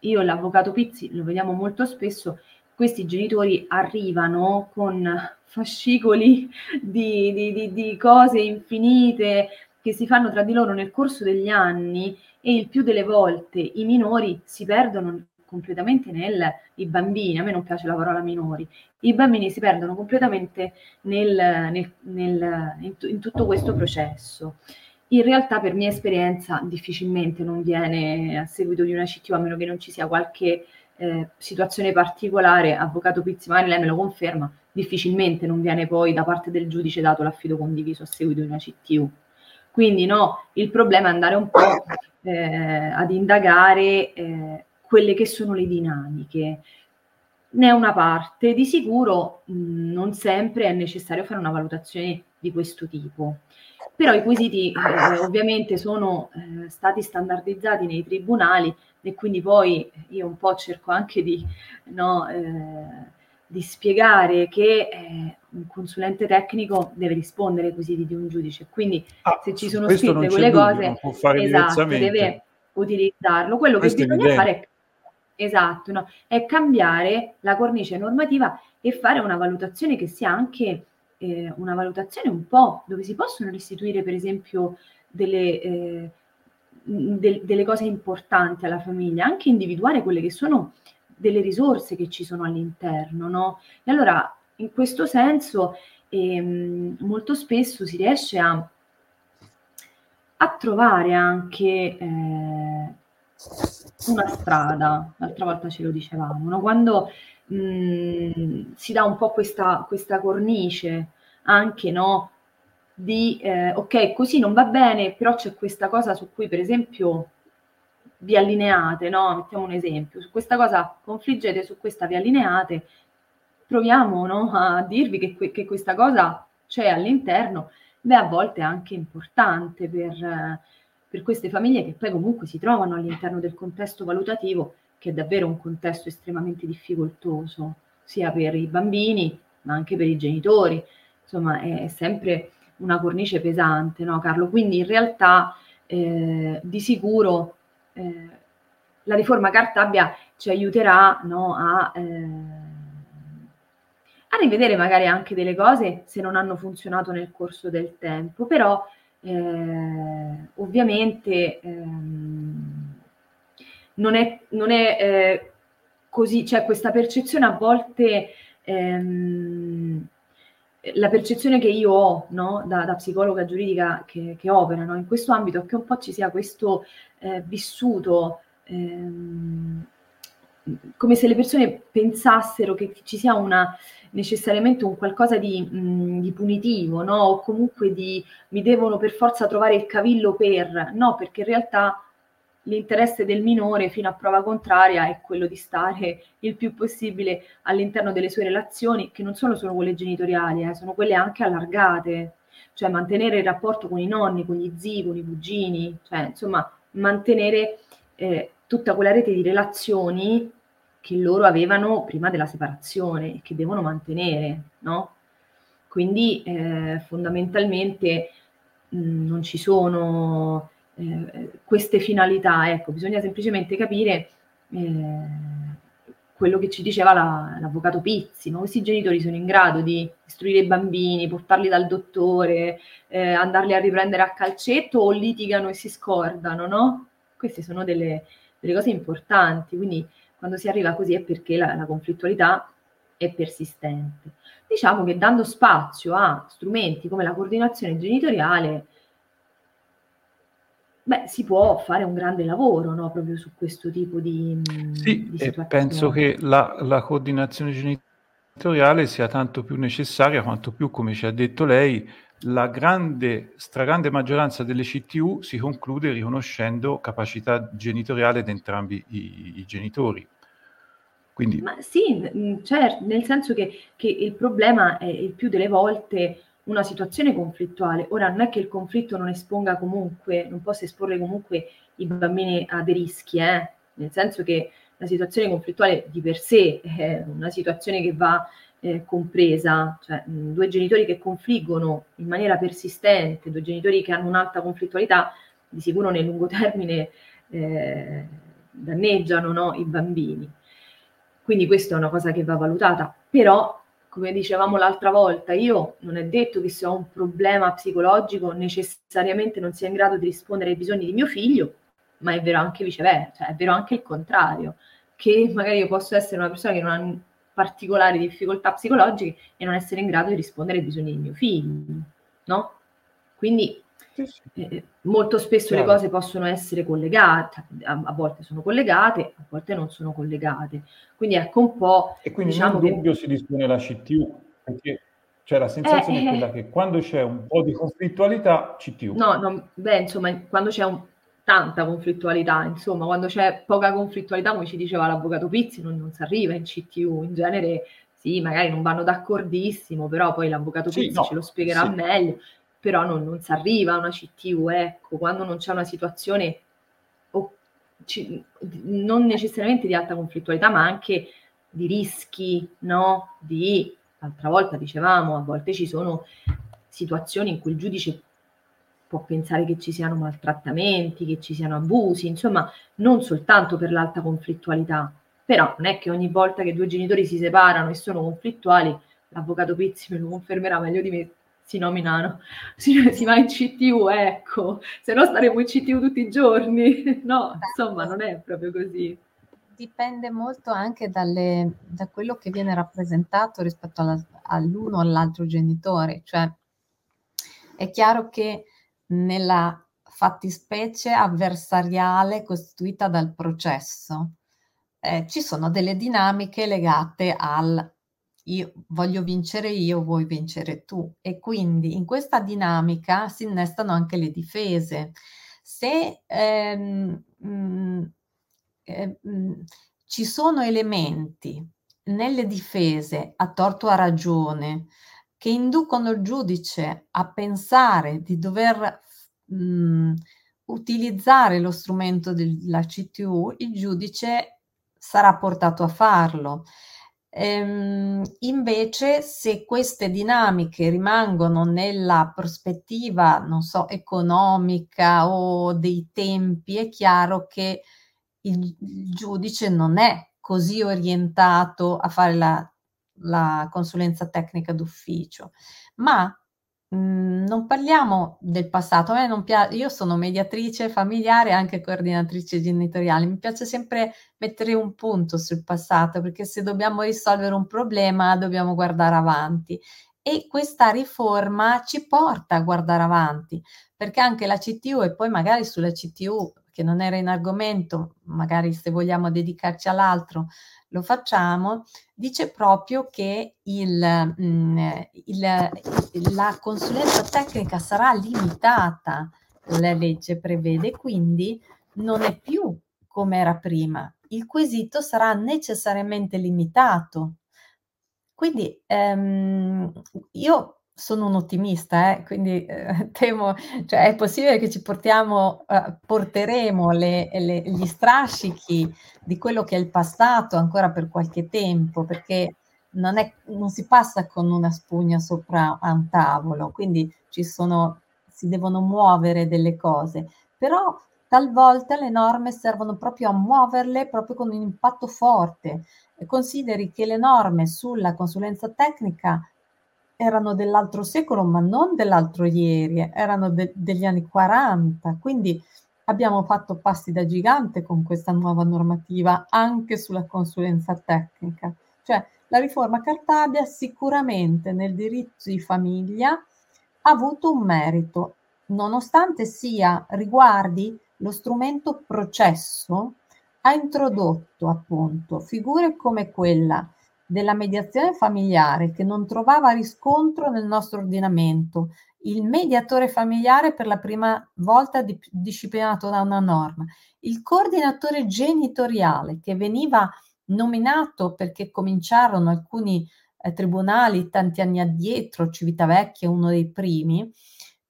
io e l'avvocato Pizzi lo vediamo molto spesso, questi genitori arrivano con fascicoli di, di, di, di cose infinite che si fanno tra di loro nel corso degli anni e il più delle volte i minori si perdono completamente nel, i bambini, a me non piace la parola minori, i bambini si perdono completamente nel, nel, nel, in, in, tutto questo processo. In realtà per mia esperienza difficilmente non viene a seguito di una CTU, a meno che non ci sia qualche eh, situazione particolare, avvocato Pizzi, magari lei me lo conferma, difficilmente non viene poi da parte del giudice dato l'affido condiviso a seguito di una CTU. Quindi no, il problema è andare un po' eh, ad indagare eh, quelle che sono le dinamiche. Ne è una parte, di sicuro mh, non sempre è necessario fare una valutazione di questo tipo. Però i quesiti eh, ovviamente sono eh, stati standardizzati nei tribunali e quindi poi io un po' cerco anche di, no, eh, di spiegare che eh, un consulente tecnico deve rispondere ai quesiti di un giudice. Quindi ah, se ci sono scritte quelle dubbio, cose, esatto, deve utilizzarlo. Quello Questo che bisogna fare è Esatto, no? è cambiare la cornice normativa e fare una valutazione che sia anche eh, una valutazione un po' dove si possono restituire per esempio delle, eh, de- delle cose importanti alla famiglia, anche individuare quelle che sono delle risorse che ci sono all'interno, no? E allora in questo senso ehm, molto spesso si riesce a, a trovare anche eh, una strada, l'altra volta ce lo dicevamo, no? quando mh, mm, si dà un po' questa, questa cornice anche no? di eh, ok, così non va bene, però c'è questa cosa su cui per esempio vi allineate, no? Mettiamo un esempio, su questa cosa confliggete, su questa vi allineate, proviamo no? a dirvi che, che, questa cosa c'è all'interno, beh a volte è anche importante per, eh, per queste famiglie che poi comunque si trovano all'interno del contesto valutativo, che è davvero un contesto estremamente difficoltoso, sia per i bambini, ma anche per i genitori. Insomma, è, è sempre una cornice pesante, no Carlo? Quindi in realtà eh, di sicuro eh, la riforma Cartabia ci aiuterà no, a, eh, a rivedere magari anche delle cose se non hanno funzionato nel corso del tempo, però eh, ovviamente ehm, non è, non è eh, così, cioè questa percezione a volte, ehm, la percezione che io ho no, da, da, psicologa giuridica che, che opera no, in questo ambito è che un po' ci sia questo eh, vissuto ehm, come se le persone pensassero che ci sia una necessariamente un qualcosa di, mh, di punitivo, no? O comunque di mi devono per forza trovare il cavillo per, no, perché in realtà l'interesse del minore fino a prova contraria è quello di stare il più possibile all'interno delle sue relazioni, che non sono solo quelle genitoriali, eh, sono quelle anche allargate, cioè mantenere il rapporto con i nonni, con gli zii, con i cugini, cioè insomma mantenere eh, tutta quella rete di relazioni che loro avevano prima della separazione e che devono mantenere, no? Quindi eh, fondamentalmente mh, mm, non ci sono eh, queste finalità, ecco, bisogna semplicemente capire eh, quello che ci diceva la, l'avvocato Pizzi, no? questi genitori sono in grado di istruire i bambini, portarli dal dottore, eh, andarli a riprendere a calcetto o litigano e si scordano, no? Queste sono delle, delle cose importanti, quindi quando si arriva così è perché la, la conflittualità è persistente. Diciamo che dando spazio a strumenti come la coordinazione genitoriale, beh, si può fare un grande lavoro no? proprio su questo tipo di, sì, di e penso che la, la coordinazione genitoriale sia tanto più necessaria quanto più, come ci ha detto lei, la grande, stragrande maggioranza delle CTU si conclude riconoscendo capacità genitoriale di entrambi i, i genitori. Quindi... Ma sì, certo, nel senso che, che, il problema è il più delle volte una situazione conflittuale. Ora non è che il conflitto non esponga comunque, non possa esporre comunque i bambini a dei rischi, eh? nel senso che la situazione conflittuale di per sé è una situazione che va eh, compresa, cioè mh, due genitori che confliggono in maniera persistente, due genitori che hanno un'alta conflittualità, di sicuro nel lungo termine eh, danneggiano no, i bambini. Quindi questa è una cosa che va valutata, però come dicevamo l'altra volta, io non è detto che se ho un problema psicologico necessariamente non sia in grado di rispondere ai bisogni di mio figlio, ma è vero anche viceversa, cioè è vero anche il contrario, che magari io posso essere una persona che non ha particolari difficoltà psicologiche e non essere in grado di rispondere ai bisogni di mio figlio, no? Quindi eh, molto spesso Chiaro. le cose possono essere collegate, a, a, volte sono collegate, a volte non sono collegate. Quindi ecco un po'... E quindi diciamo non dubbio che... si dispone la CTU, perché cioè la sensazione eh, è quella che quando c'è un po' di conflittualità, CTU. No, no beh, insomma, quando c'è un, tanta conflittualità, insomma, quando c'è poca conflittualità, come ci diceva l'avvocato Pizzi, non, non si arriva in CTU, in genere sì, magari non vanno d'accordissimo, però poi l'avvocato Pizzi sì, no, ce lo spiegherà sì. meglio, però non, non si arriva a una CTU, ecco, quando non c'è una situazione o, ci, non necessariamente di alta conflittualità, ma anche di rischi, no? Di, l'altra volta dicevamo, a volte ci sono situazioni in cui il giudice può pensare che ci siano maltrattamenti, che ci siano abusi, insomma, non soltanto per l'alta conflittualità, però non è che ogni volta che due genitori si separano e sono conflittuali, l'avvocato Pizzi me lo confermerà meglio di me, si nominano, si, si va in CTU, ecco, se no staremo in CTU tutti i giorni, no, insomma, non è proprio così. Dipende molto anche dalle, da quello che viene rappresentato rispetto alla, all'uno o all'altro genitore, cioè è chiaro che nella fattispecie avversariale costituita dal processo. Eh, ci sono delle dinamiche legate al io voglio vincere io, vuoi vincere tu e quindi in questa dinamica si innestano anche le difese. Se ehm, mh, mm, eh, mh, mm, ci sono elementi nelle difese a torto a ragione che inducono il giudice a pensare di dover mh, mhmm, utilizzare lo strumento della CTU, il giudice sarà portato a farlo. Ehm, invece, se queste dinamiche rimangono nella prospettiva, non so, economica o dei tempi, è chiaro che il, il giudice non è così orientato a fare la la consulenza tecnica d'ufficio, ma mh, mhmm, non parliamo del passato. A me non piace, io sono mediatrice familiare e anche coordinatrice genitoriale. Mi piace sempre mettere un punto sul passato perché se dobbiamo risolvere un problema dobbiamo guardare avanti e questa riforma ci porta a guardare avanti perché anche la CTU e poi magari sulla CTU che non era in argomento, magari se vogliamo dedicarci all'altro, lo facciamo, dice proprio che il, mh, mm, il, la consulenza tecnica sarà limitata, la legge prevede, quindi non è più come era prima. Il quesito sarà necessariamente limitato. Quindi ehm, io sono un ottimista, eh, quindi eh, temo, cioè è possibile che ci portiamo, eh, porteremo le, le, gli strascichi di quello che è il passato ancora per qualche tempo, perché non, è, non si passa con una spugna sopra a un tavolo, quindi ci sono, si devono muovere delle cose, però talvolta le norme servono proprio a muoverle proprio con un impatto forte. Consideri che le norme sulla consulenza tecnica erano dell'altro secolo, ma non dell'altro ieri, erano de- degli anni 40, quindi abbiamo fatto passi da gigante con questa nuova normativa anche sulla consulenza tecnica. Cioè la riforma Cartabia sicuramente nel diritto di famiglia ha avuto un merito, nonostante sia riguardi lo strumento processo, ha introdotto appunto figure come quella della mediazione familiare che non trovava riscontro nel nostro ordinamento, il mediatore familiare per la prima volta di, disciplinato da una norma, il coordinatore genitoriale che veniva nominato perché cominciarono alcuni eh, tribunali tanti anni addietro, Civitavecchia è uno dei primi,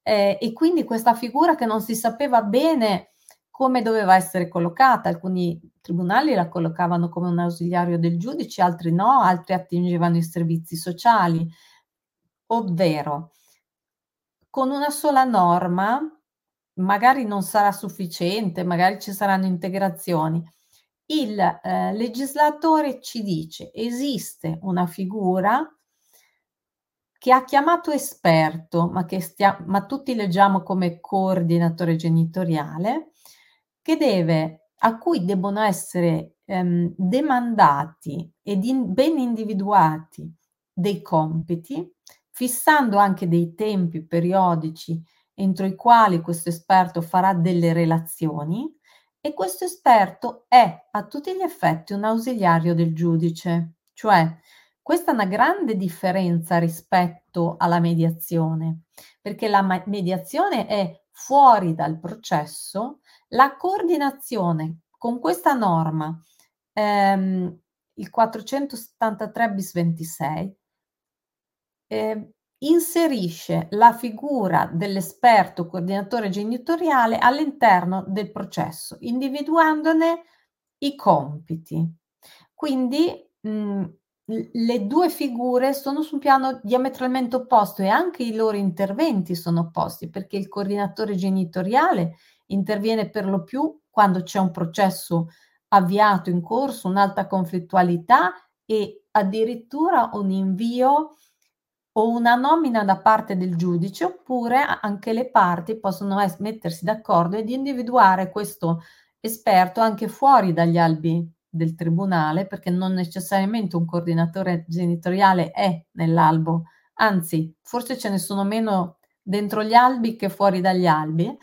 eh, e quindi questa figura che non si sapeva bene come doveva essere collocata. Alcuni tribunali la collocavano come un ausiliario del giudice, altri no, altri attingevano i servizi sociali, ovvero con una sola norma magari non sarà sufficiente, magari ci saranno integrazioni. Il eh, legislatore ci dice esiste una figura che ha chiamato esperto, ma che stia, ma tutti leggiamo come coordinatore genitoriale, che deve, a cui debbono essere ehm, demandati ed in, ben individuati dei compiti, fissando anche dei tempi periodici entro i quali questo esperto farà delle relazioni e questo esperto è a tutti gli effetti un ausiliario del giudice, cioè questa è una grande differenza rispetto alla mediazione, perché la mediazione è fuori dal processo, la coordinazione con questa norma, ehm, il 473 bis 26, eh, inserisce la figura dell'esperto coordinatore genitoriale all'interno del processo, individuandone i compiti. Quindi mh, le due figure sono su un piano diametralmente opposto e anche i loro interventi sono opposti perché il coordinatore genitoriale interviene per lo più quando c'è un processo avviato in corso, un'alta conflittualità e addirittura un invio o una nomina da parte del giudice, oppure anche le parti possono es- mettersi d'accordo ed individuare questo esperto anche fuori dagli albi del tribunale, perché non necessariamente un coordinatore genitoriale è nell'albo, anzi, forse ce ne sono meno dentro gli albi che fuori dagli albi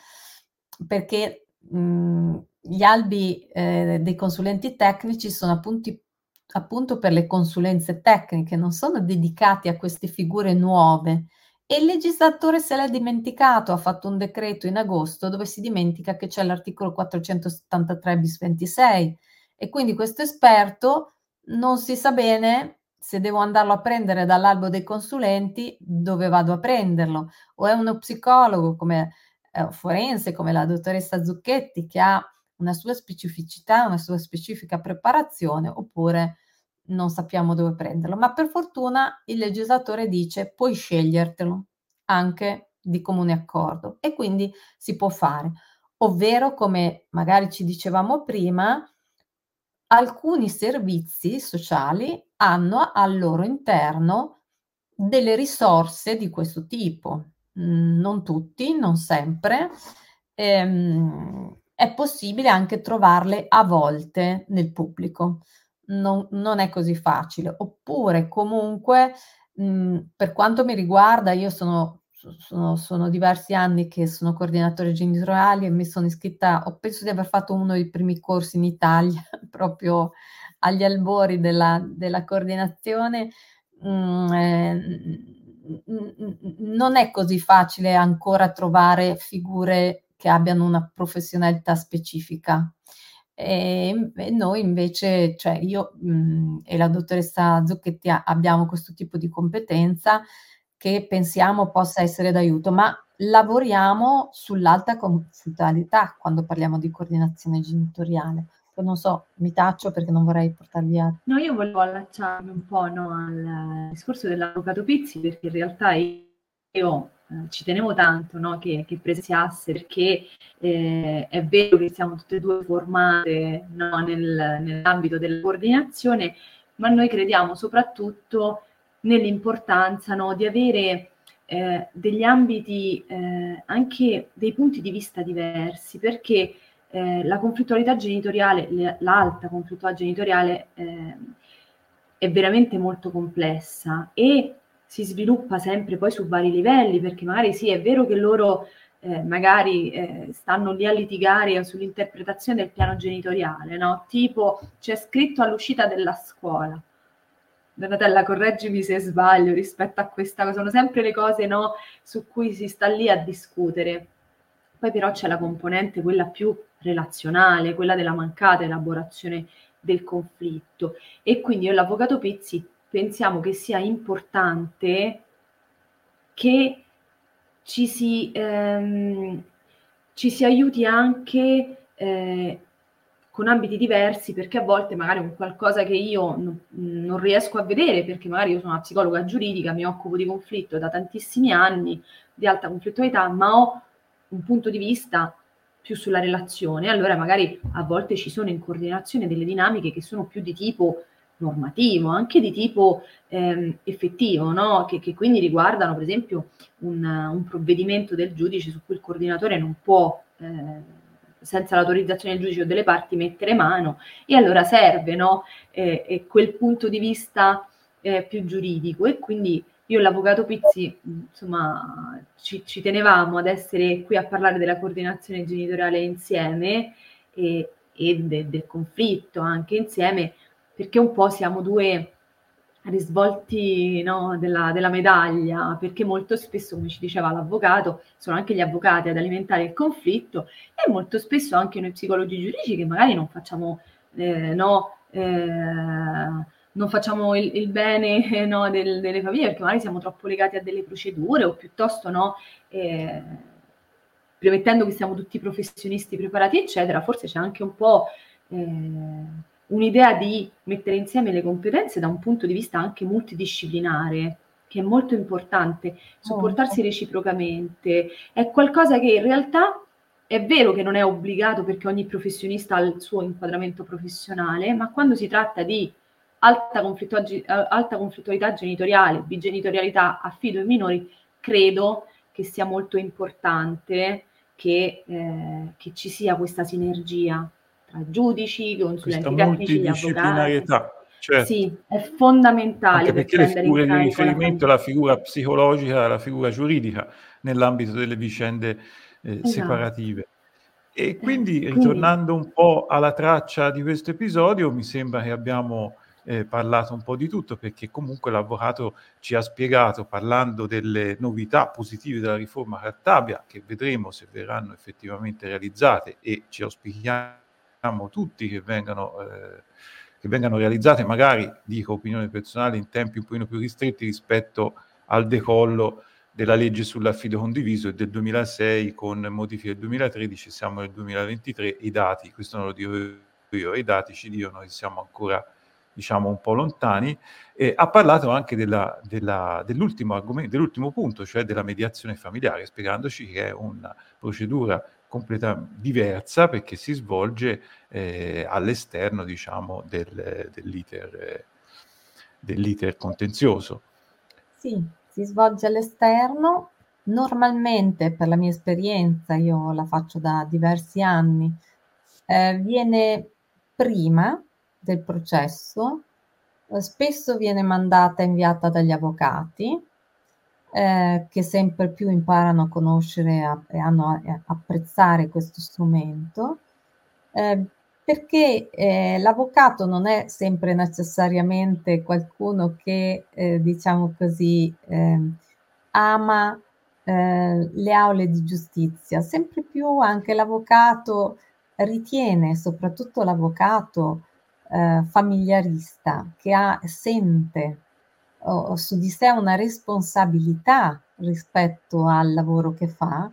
perché mh, gli albi eh, dei consulenti tecnici sono appunti, appunto per le consulenze tecniche, non sono dedicati a queste figure nuove. E il legislatore se l'è dimenticato, ha fatto un decreto in agosto dove si dimentica che c'è l'articolo 473 bis 26 e quindi questo esperto non si sa bene se devo andarlo a prendere dall'albo dei consulenti, dove vado a prenderlo? O è uno psicologo come eh, forense come la dottoressa Zucchetti che ha una sua specificità, una sua specifica preparazione, oppure non sappiamo dove prenderlo. Ma per fortuna il legislatore dice puoi scegliertelo anche di comune accordo e quindi si può fare. Ovvero, come magari ci dicevamo prima, alcuni servizi sociali hanno al loro interno delle risorse di questo tipo. Mhmm, non tutti, non sempre. Ehm, è possibile anche trovarle a volte nel pubblico. Non, non è così facile. Oppure comunque, mhmm, per quanto mi riguarda, io sono, sono, sono diversi anni che sono coordinatore genitoriale e mi sono iscritta, ho penso di aver fatto uno dei primi corsi in Italia, proprio agli albori della, della coordinazione. Mhmm, eh, non è così facile ancora trovare figure che abbiano una professionalità specifica. E, e noi invece, cioè io mh, e la dottoressa Zucchetti abbiamo questo tipo di competenza che pensiamo possa essere d'aiuto, ma lavoriamo sull'alta conflittualità quando parliamo di coordinazione genitoriale non so, mi taccio perché non vorrei portar via. No, io volevo allacciarmi un po' no, al discorso dell'avvocato Pizzi perché in realtà io, eh, ci tenevo tanto no, che, che presenziasse perché eh, è vero che siamo tutte e due formate no, nel, nell'ambito della coordinazione, ma noi crediamo soprattutto nell'importanza di avere eh, degli ambiti, eh, anche dei punti di vista diversi, perché eh, la conflittualità genitoriale, l'alta conflittualità genitoriale eh, è veramente molto complessa e si sviluppa sempre poi su vari livelli, perché magari sì, è vero che loro eh, magari eh, stanno lì a litigare sull'interpretazione del piano genitoriale, no? Tipo c'è scritto all'uscita della scuola. Donatella, correggimi se sbaglio rispetto a questa cosa, sono sempre le cose no, su cui si sta lì a discutere. Poi però c'è la componente, quella più relazionale, quella della mancata elaborazione del conflitto. E quindi io e l'avvocato Pizzi pensiamo che sia importante che ci si, ehm, ci si aiuti anche eh, con ambiti diversi perché a volte magari un qualcosa che io non, non riesco a vedere perché magari io sono una psicologa giuridica, mi occupo di conflitto da tantissimi anni, di alta conflittualità, ma ho un punto di vista più sulla relazione, allora magari a volte ci sono in coordinazione delle dinamiche che sono più di tipo normativo, anche di tipo ehm, effettivo, no? che, che, quindi riguardano per esempio un, un, provvedimento del giudice su cui il coordinatore non può, eh, senza l'autorizzazione del giudice o delle parti, mettere mano e allora serve no? eh, quel punto di vista eh, più giuridico e quindi io e l'avvocato Pizzi, insomma, ci, ci, tenevamo ad essere qui a parlare della coordinazione genitoriale insieme e, e de, del conflitto anche insieme, perché un po' siamo due risvolti no, della, della, medaglia, perché molto spesso, come ci diceva l'avvocato, sono anche gli avvocati ad alimentare il conflitto e molto spesso anche noi psicologi giuridici che magari non facciamo, eh, no, eh, non facciamo il, il bene no, del, delle famiglie perché magari siamo troppo legati a delle procedure o piuttosto no, eh, premettendo che siamo tutti professionisti preparati, eccetera, forse c'è anche un po' eh, un'idea di mettere insieme le competenze da un punto di vista anche multidisciplinare, che è molto importante, supportarsi reciprocamente, è qualcosa che in realtà è vero che non è obbligato perché ogni professionista ha il suo inquadramento professionale, ma quando si tratta di alta, alta conflittualità genitoriale, bigenitorialità, affido ai minori, credo che sia molto importante che, eh, che ci sia questa sinergia giudici, consulenti tecnici, avvocati. Certo. Sì, è fondamentale. Anche perché per le figure di riferimento, la, la figura psicologica, la figura giuridica nell'ambito delle vicende eh, esatto. separative. E eh, quindi, ritornando un po' alla traccia di questo episodio, mi sembra che abbiamo eh, parlato un po' di tutto, perché comunque l'avvocato ci ha spiegato, parlando delle novità positive della riforma Cartabia, che vedremo se verranno effettivamente realizzate e ci auspichiamo tutti che vengano, eh, che vengano realizzate, magari, dico opinione personale, in tempi un pochino più ristretti rispetto al decollo della legge sull'affido condiviso del 2006 con modifiche del 2013, siamo nel 2023, i dati, questo non lo dico io, i dati ci dicono che siamo ancora diciamo un po' lontani, eh, ha parlato anche della, della, dell'ultimo dell'ultimo punto, cioè della mediazione familiare, spiegandoci che è una procedura completamente diversa perché si svolge eh, all'esterno diciamo, del, dell'iter, dell'iter contenzioso. Sì, si svolge all'esterno. Normalmente, per la mia esperienza, io la faccio da diversi anni, eh, viene prima del processo, eh, spesso viene mandata inviata dagli avvocati eh, che sempre più imparano a conoscere e hanno a, apprezzare questo strumento, eh, perché eh, l'avvocato non è sempre necessariamente qualcuno che, eh, diciamo così, ehm, ama eh, le aule di giustizia, sempre più anche l'avvocato ritiene, soprattutto l'avvocato eh, familiarista, che ha, sente o su di sé una responsabilità rispetto al lavoro che fa,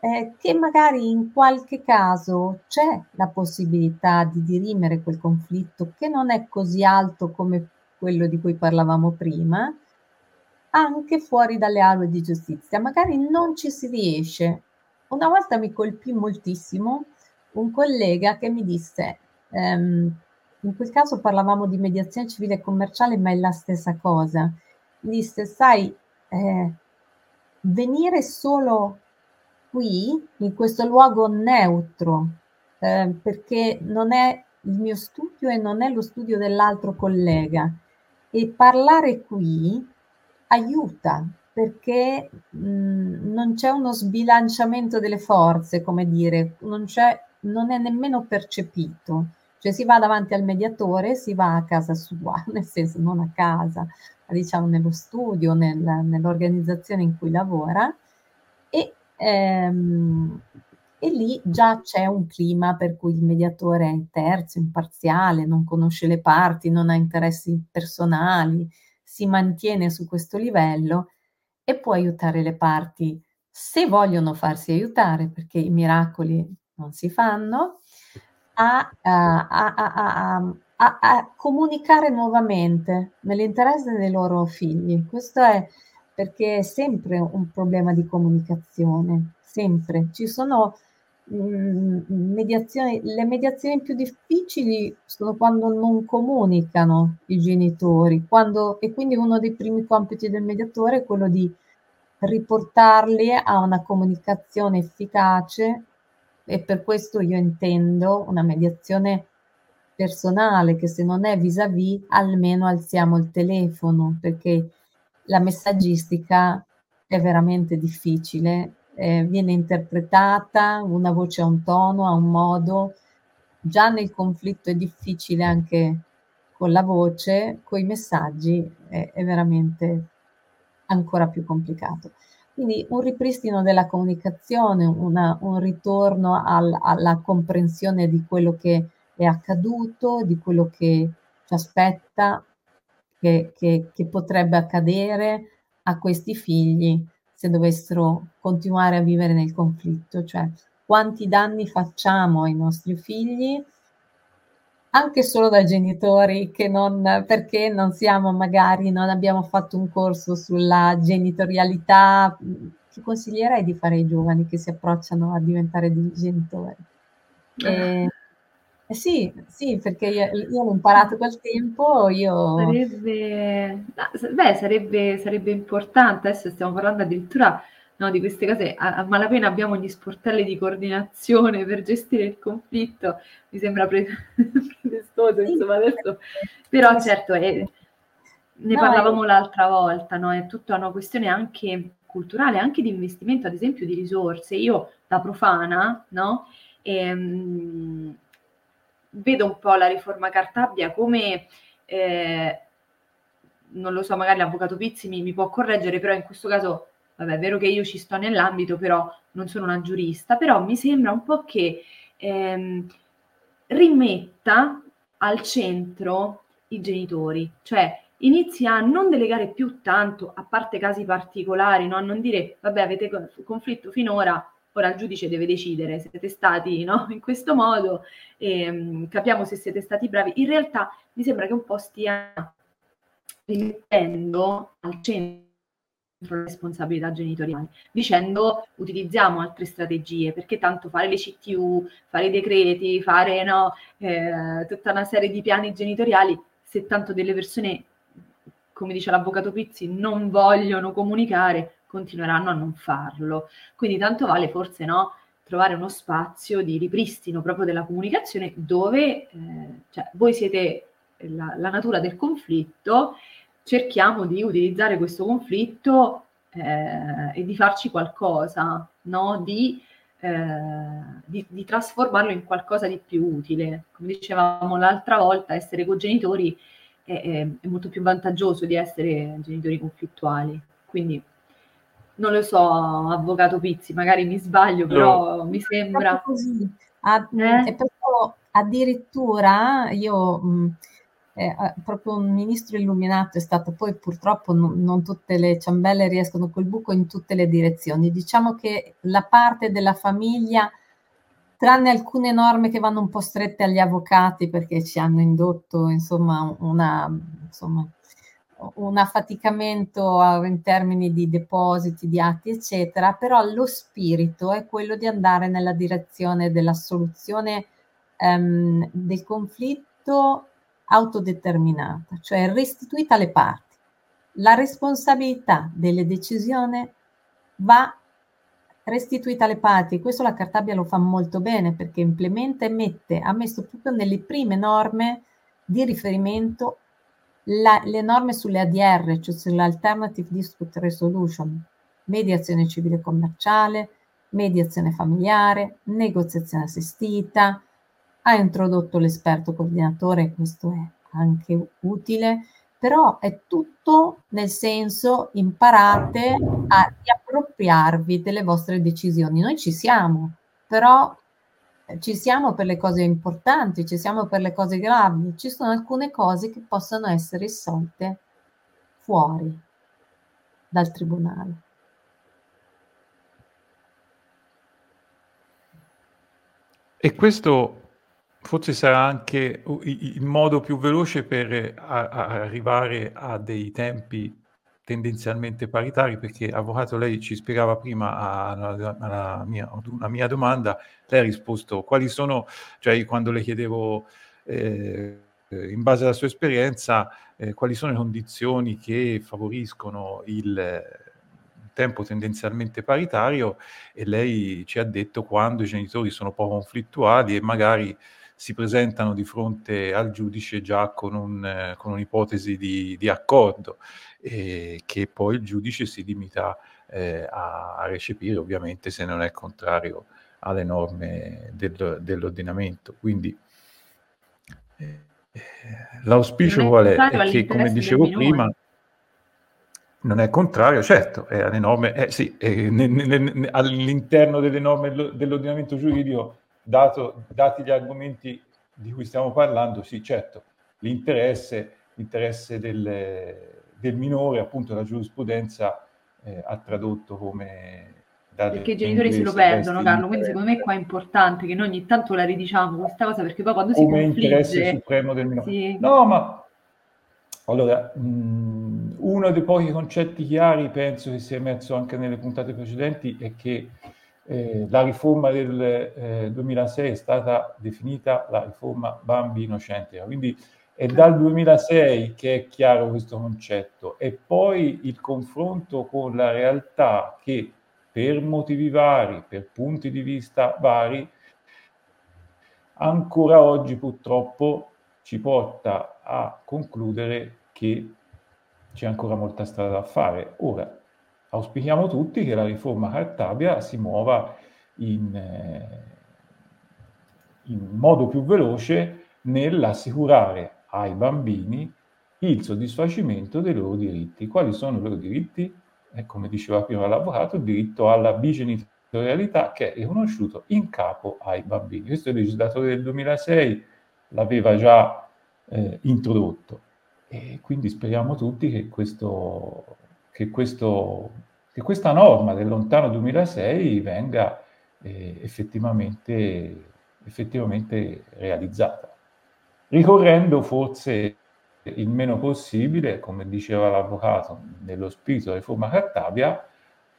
eh, che magari in qualche caso c'è la possibilità di dirimere quel conflitto che non è così alto come quello di cui parlavamo prima, anche fuori dalle aule di giustizia. Magari non ci si riesce. Una volta mi colpì moltissimo un collega che mi disse, ehm, in quel caso parlavamo di mediazione civile e commerciale, ma è la stessa cosa. Disse, sai, eh, venire solo qui, in questo luogo neutro, eh, perché non è il mio studio e non è lo studio dell'altro collega. E parlare qui aiuta perché mh, non c'è uno sbilanciamento delle forze, come dire, non, non è nemmeno percepito. Cioè si va davanti al mediatore, si va a casa sua, nel senso non a casa, diciamo nello studio, nel, nell'organizzazione in cui lavora. E, ehm, e lì già c'è un clima per cui il mediatore è terzo, imparziale, non conosce le parti, non ha interessi personali, si mantiene su questo livello e può aiutare le parti se vogliono farsi aiutare, perché i miracoli non si fanno, a, a, a, a comunicare nuovamente nell'interesse dei loro figli. Questo è perché è sempre un problema di comunicazione, sempre. Ci sono mh, mediazioni, le mediazioni più difficili sono quando non comunicano i genitori, quando, e quindi uno dei primi compiti del mediatore è quello di riportarli a una comunicazione efficace e per questo io intendo una mediazione personale che se non è vis-à-vis almeno alziamo il telefono perché la messaggistica è veramente difficile, eh, viene interpretata, una voce ha un tono, ha un modo, già nel conflitto è difficile anche con la voce, con i messaggi è, è veramente ancora più complicato. Quindi un ripristino della comunicazione, una, un ritorno al, alla comprensione di quello che è accaduto, di quello che ci aspetta, che, che, che potrebbe accadere a questi figli se dovessero continuare a vivere nel conflitto, cioè quanti danni facciamo ai nostri figli anche solo da genitori che non, perché non siamo magari, non abbiamo fatto un corso sulla genitorialità, che consiglierei di fare ai giovani che si approcciano a diventare genitori? Eh, eh sì, sì, perché io, io l'ho imparato quel tempo, io... Sarebbe, beh, sarebbe, sarebbe importante, adesso stiamo parlando addirittura no, di queste cose, a, a, malapena abbiamo gli sportelli di coordinazione per gestire il conflitto, mi sembra pre- pretestoso, insomma, adesso, però certo, è, ne no, parlavamo l'altra volta, no? è tutta una questione anche culturale, anche di investimento, ad esempio, di risorse. Io, da profana, no? Ehm, vedo un po' la riforma Cartabia come... Eh, non lo so, magari l'avvocato Pizzi mi, mi può correggere, però in questo caso vabbè, è vero che io ci sto nell'ambito, però non sono una giurista, però mi sembra un po' che ehm, rimetta al centro i genitori, cioè inizia a non delegare più tanto, a parte casi particolari, no? a non dire, vabbè, avete conflitto finora, ora il giudice deve decidere, siete stati no? in questo modo, ehm, capiamo se siete stati bravi. In realtà mi sembra che un po' stia rimettendo al centro responsabilità genitoriali, dicendo utilizziamo altre strategie, perché tanto fare le CTU, fare i decreti, fare no, eh, tutta una serie di piani genitoriali, se tanto delle persone, come dice l'avvocato Pizzi, non vogliono comunicare, continueranno a non farlo. Quindi tanto vale forse no, trovare uno spazio di ripristino proprio della comunicazione dove eh, cioè, voi siete la, la natura del conflitto cerchiamo di utilizzare questo conflitto eh, e di farci qualcosa, no? di, eh, di, di, trasformarlo in qualcosa di più utile. Come dicevamo l'altra volta, essere cogenitori è, è, è molto più vantaggioso di essere genitori conflittuali. Quindi non lo so, avvocato Pizzi, magari mi sbaglio, però no. mi sembra... Così. Ad, eh? addirittura io mh, eh, proprio un ministro illuminato è stato, poi purtroppo non, non, tutte le ciambelle riescono col buco in tutte le direzioni. Diciamo che la parte della famiglia, tranne alcune norme che vanno un po' strette agli avvocati perché ci hanno indotto insomma, una, insomma, un affaticamento in termini di depositi, di atti, eccetera, però lo spirito è quello di andare nella direzione della soluzione ehm, del conflitto autodeterminata, cioè restituita alle parti. La responsabilità delle decisioni va restituita alle parti. Questo la Cartabia lo fa molto bene perché implementa e mette, ha messo proprio nelle prime norme di riferimento la, le norme sulle ADR, cioè sull'Alternative Dispute Resolution, mediazione civile commerciale, mediazione familiare, negoziazione assistita, ha introdotto l'esperto coordinatore, questo è anche utile, però è tutto nel senso imparate a riappropriarvi delle vostre decisioni. Noi ci siamo, però eh, ci siamo per le cose importanti, ci siamo per le cose gravi, ci sono alcune cose che possono essere risolte fuori dal tribunale. E questo Forse sarà anche il modo più veloce per a a arrivare a dei tempi tendenzialmente paritari, perché avvocato lei ci spiegava prima alla mia una mia domanda, lei ha risposto quali sono? Cioè quando le chiedevo, ehm, in base alla sua esperienza, ehm, quali sono le condizioni che favoriscono il tempo tendenzialmente paritario e lei ci ha detto quando i genitori sono poco conflittuali e magari si presentano di fronte al giudice già con, un, con un'ipotesi di, di accordo e che poi il giudice si limita eh, a, a, recepire ovviamente se non è contrario alle norme del, dell'ordinamento. Quindi eh, l'auspicio qual è? È che, come dicevo prima, non è contrario, certo, è alle norme, eh, sì, è ne, ne, ne, all'interno delle norme dell'ordinamento giuridico dato, dati gli argomenti di cui stiamo parlando, sì, certo, l'interesse, l'interesse del, del minore, appunto la giurisprudenza eh, ha tradotto come... Perché i genitori se lo perdono, Carlo, quindi secondo me qua è importante che noi ogni tanto la ridiciamo questa cosa, perché poi quando si come confligge... interesse supremo del minore. Sì. No, ma... Allora, mh, uno dei pochi concetti chiari, penso che sia emerso anche nelle puntate precedenti, è che eh, la riforma del eh, 2006 è stata definita la riforma Bambi Innocente, quindi è dal 2006 che è chiaro questo concetto e poi il confronto con la realtà che per motivi vari, per punti di vista vari, ancora oggi purtroppo ci porta a concludere che c'è ancora molta strada da fare. Ora, auspichiamo tutti che la riforma Cartabia si muova in, eh, in modo più veloce nell'assicurare ai bambini il soddisfacimento dei loro diritti. Quali sono i loro diritti? Eh, come diceva prima l'avvocato, il diritto alla bigenitorialità che è riconosciuto in capo ai bambini. Questo il legislatore del 2006 l'aveva già eh, introdotto e quindi speriamo tutti che questo che, questo, che questa norma del lontano 2006 venga eh, effettivamente, effettivamente realizzata, ricorrendo forse il meno possibile, come diceva l'avvocato, nello spirito della riforma Cartabia,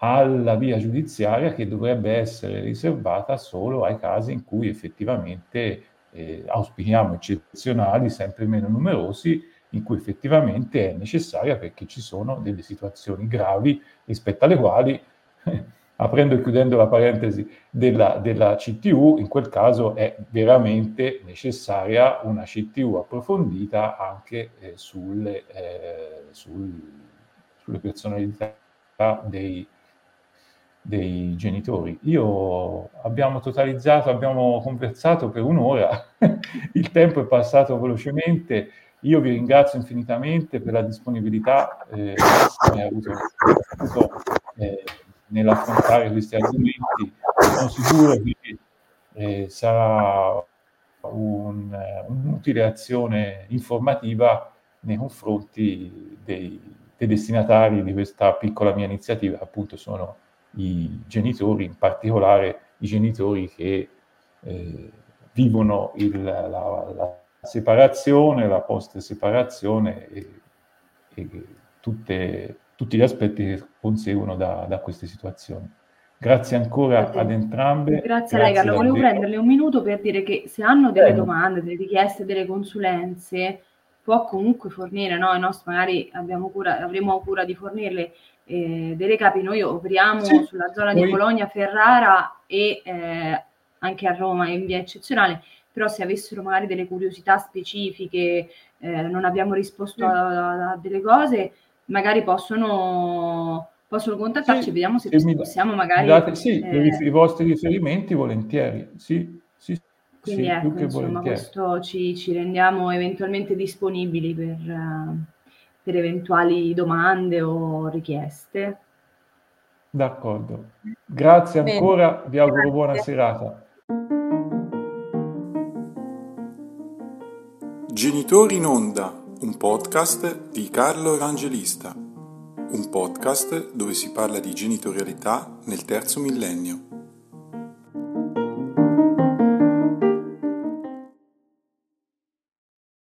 alla via giudiziaria che dovrebbe essere riservata solo ai casi in cui effettivamente eh, auspichiamo eccezionali, sempre meno numerosi, in cui effettivamente è necessaria perché ci sono delle situazioni gravi rispetto alle quali, aprendo e chiudendo la parentesi della, della, CTU, in quel caso è veramente necessaria una CTU approfondita anche eh, sulle, eh, sul, sulle personalità dei, dei genitori. Io abbiamo totalizzato, abbiamo conversato per un'ora, il tempo è passato velocemente io vi ringrazio infinitamente per la disponibilità eh, che hai avuto, avuto eh, nell'affrontare questi argomenti. Sono sicuro che eh, sarà un, un'utile azione informativa nei confronti dei, dei destinatari di questa piccola mia iniziativa, appunto sono i genitori, in particolare i genitori che eh, vivono il, la, la separazione, la post-separazione e, e tutte, tutti gli aspetti che conseguono da, da queste situazioni. Grazie ancora ad entrambe. Grazie, grazie a lei Carlo. Volevo prenderle un minuto per dire che se hanno delle domande, delle richieste, delle consulenze, può comunque fornire, no? I nostri magari abbiamo cura, avremo cura di fornirle eh, delle capi. Noi operiamo Sì, sulla zona poi- di Bologna, Ferrara e eh, anche a Roma in via eccezionale, però se avessero magari delle curiosità specifiche, eh, non abbiamo risposto Sì. a, a delle cose, magari possono, possono contattarci Sì, e vediamo se se mi- possiamo mi magari... date, sì, eh, i vostri riferimenti volentieri, sì, sì, quindi sì, ecco, più che insomma, volentieri. questo ci, ci rendiamo eventualmente disponibili per, per eventuali domande o richieste. D'accordo. Grazie Bene. ancora, vi auguro Grazie. buona serata. Genitori in onda, un podcast di Carlo Evangelista, un podcast dove si parla di genitorialità nel terzo millennio.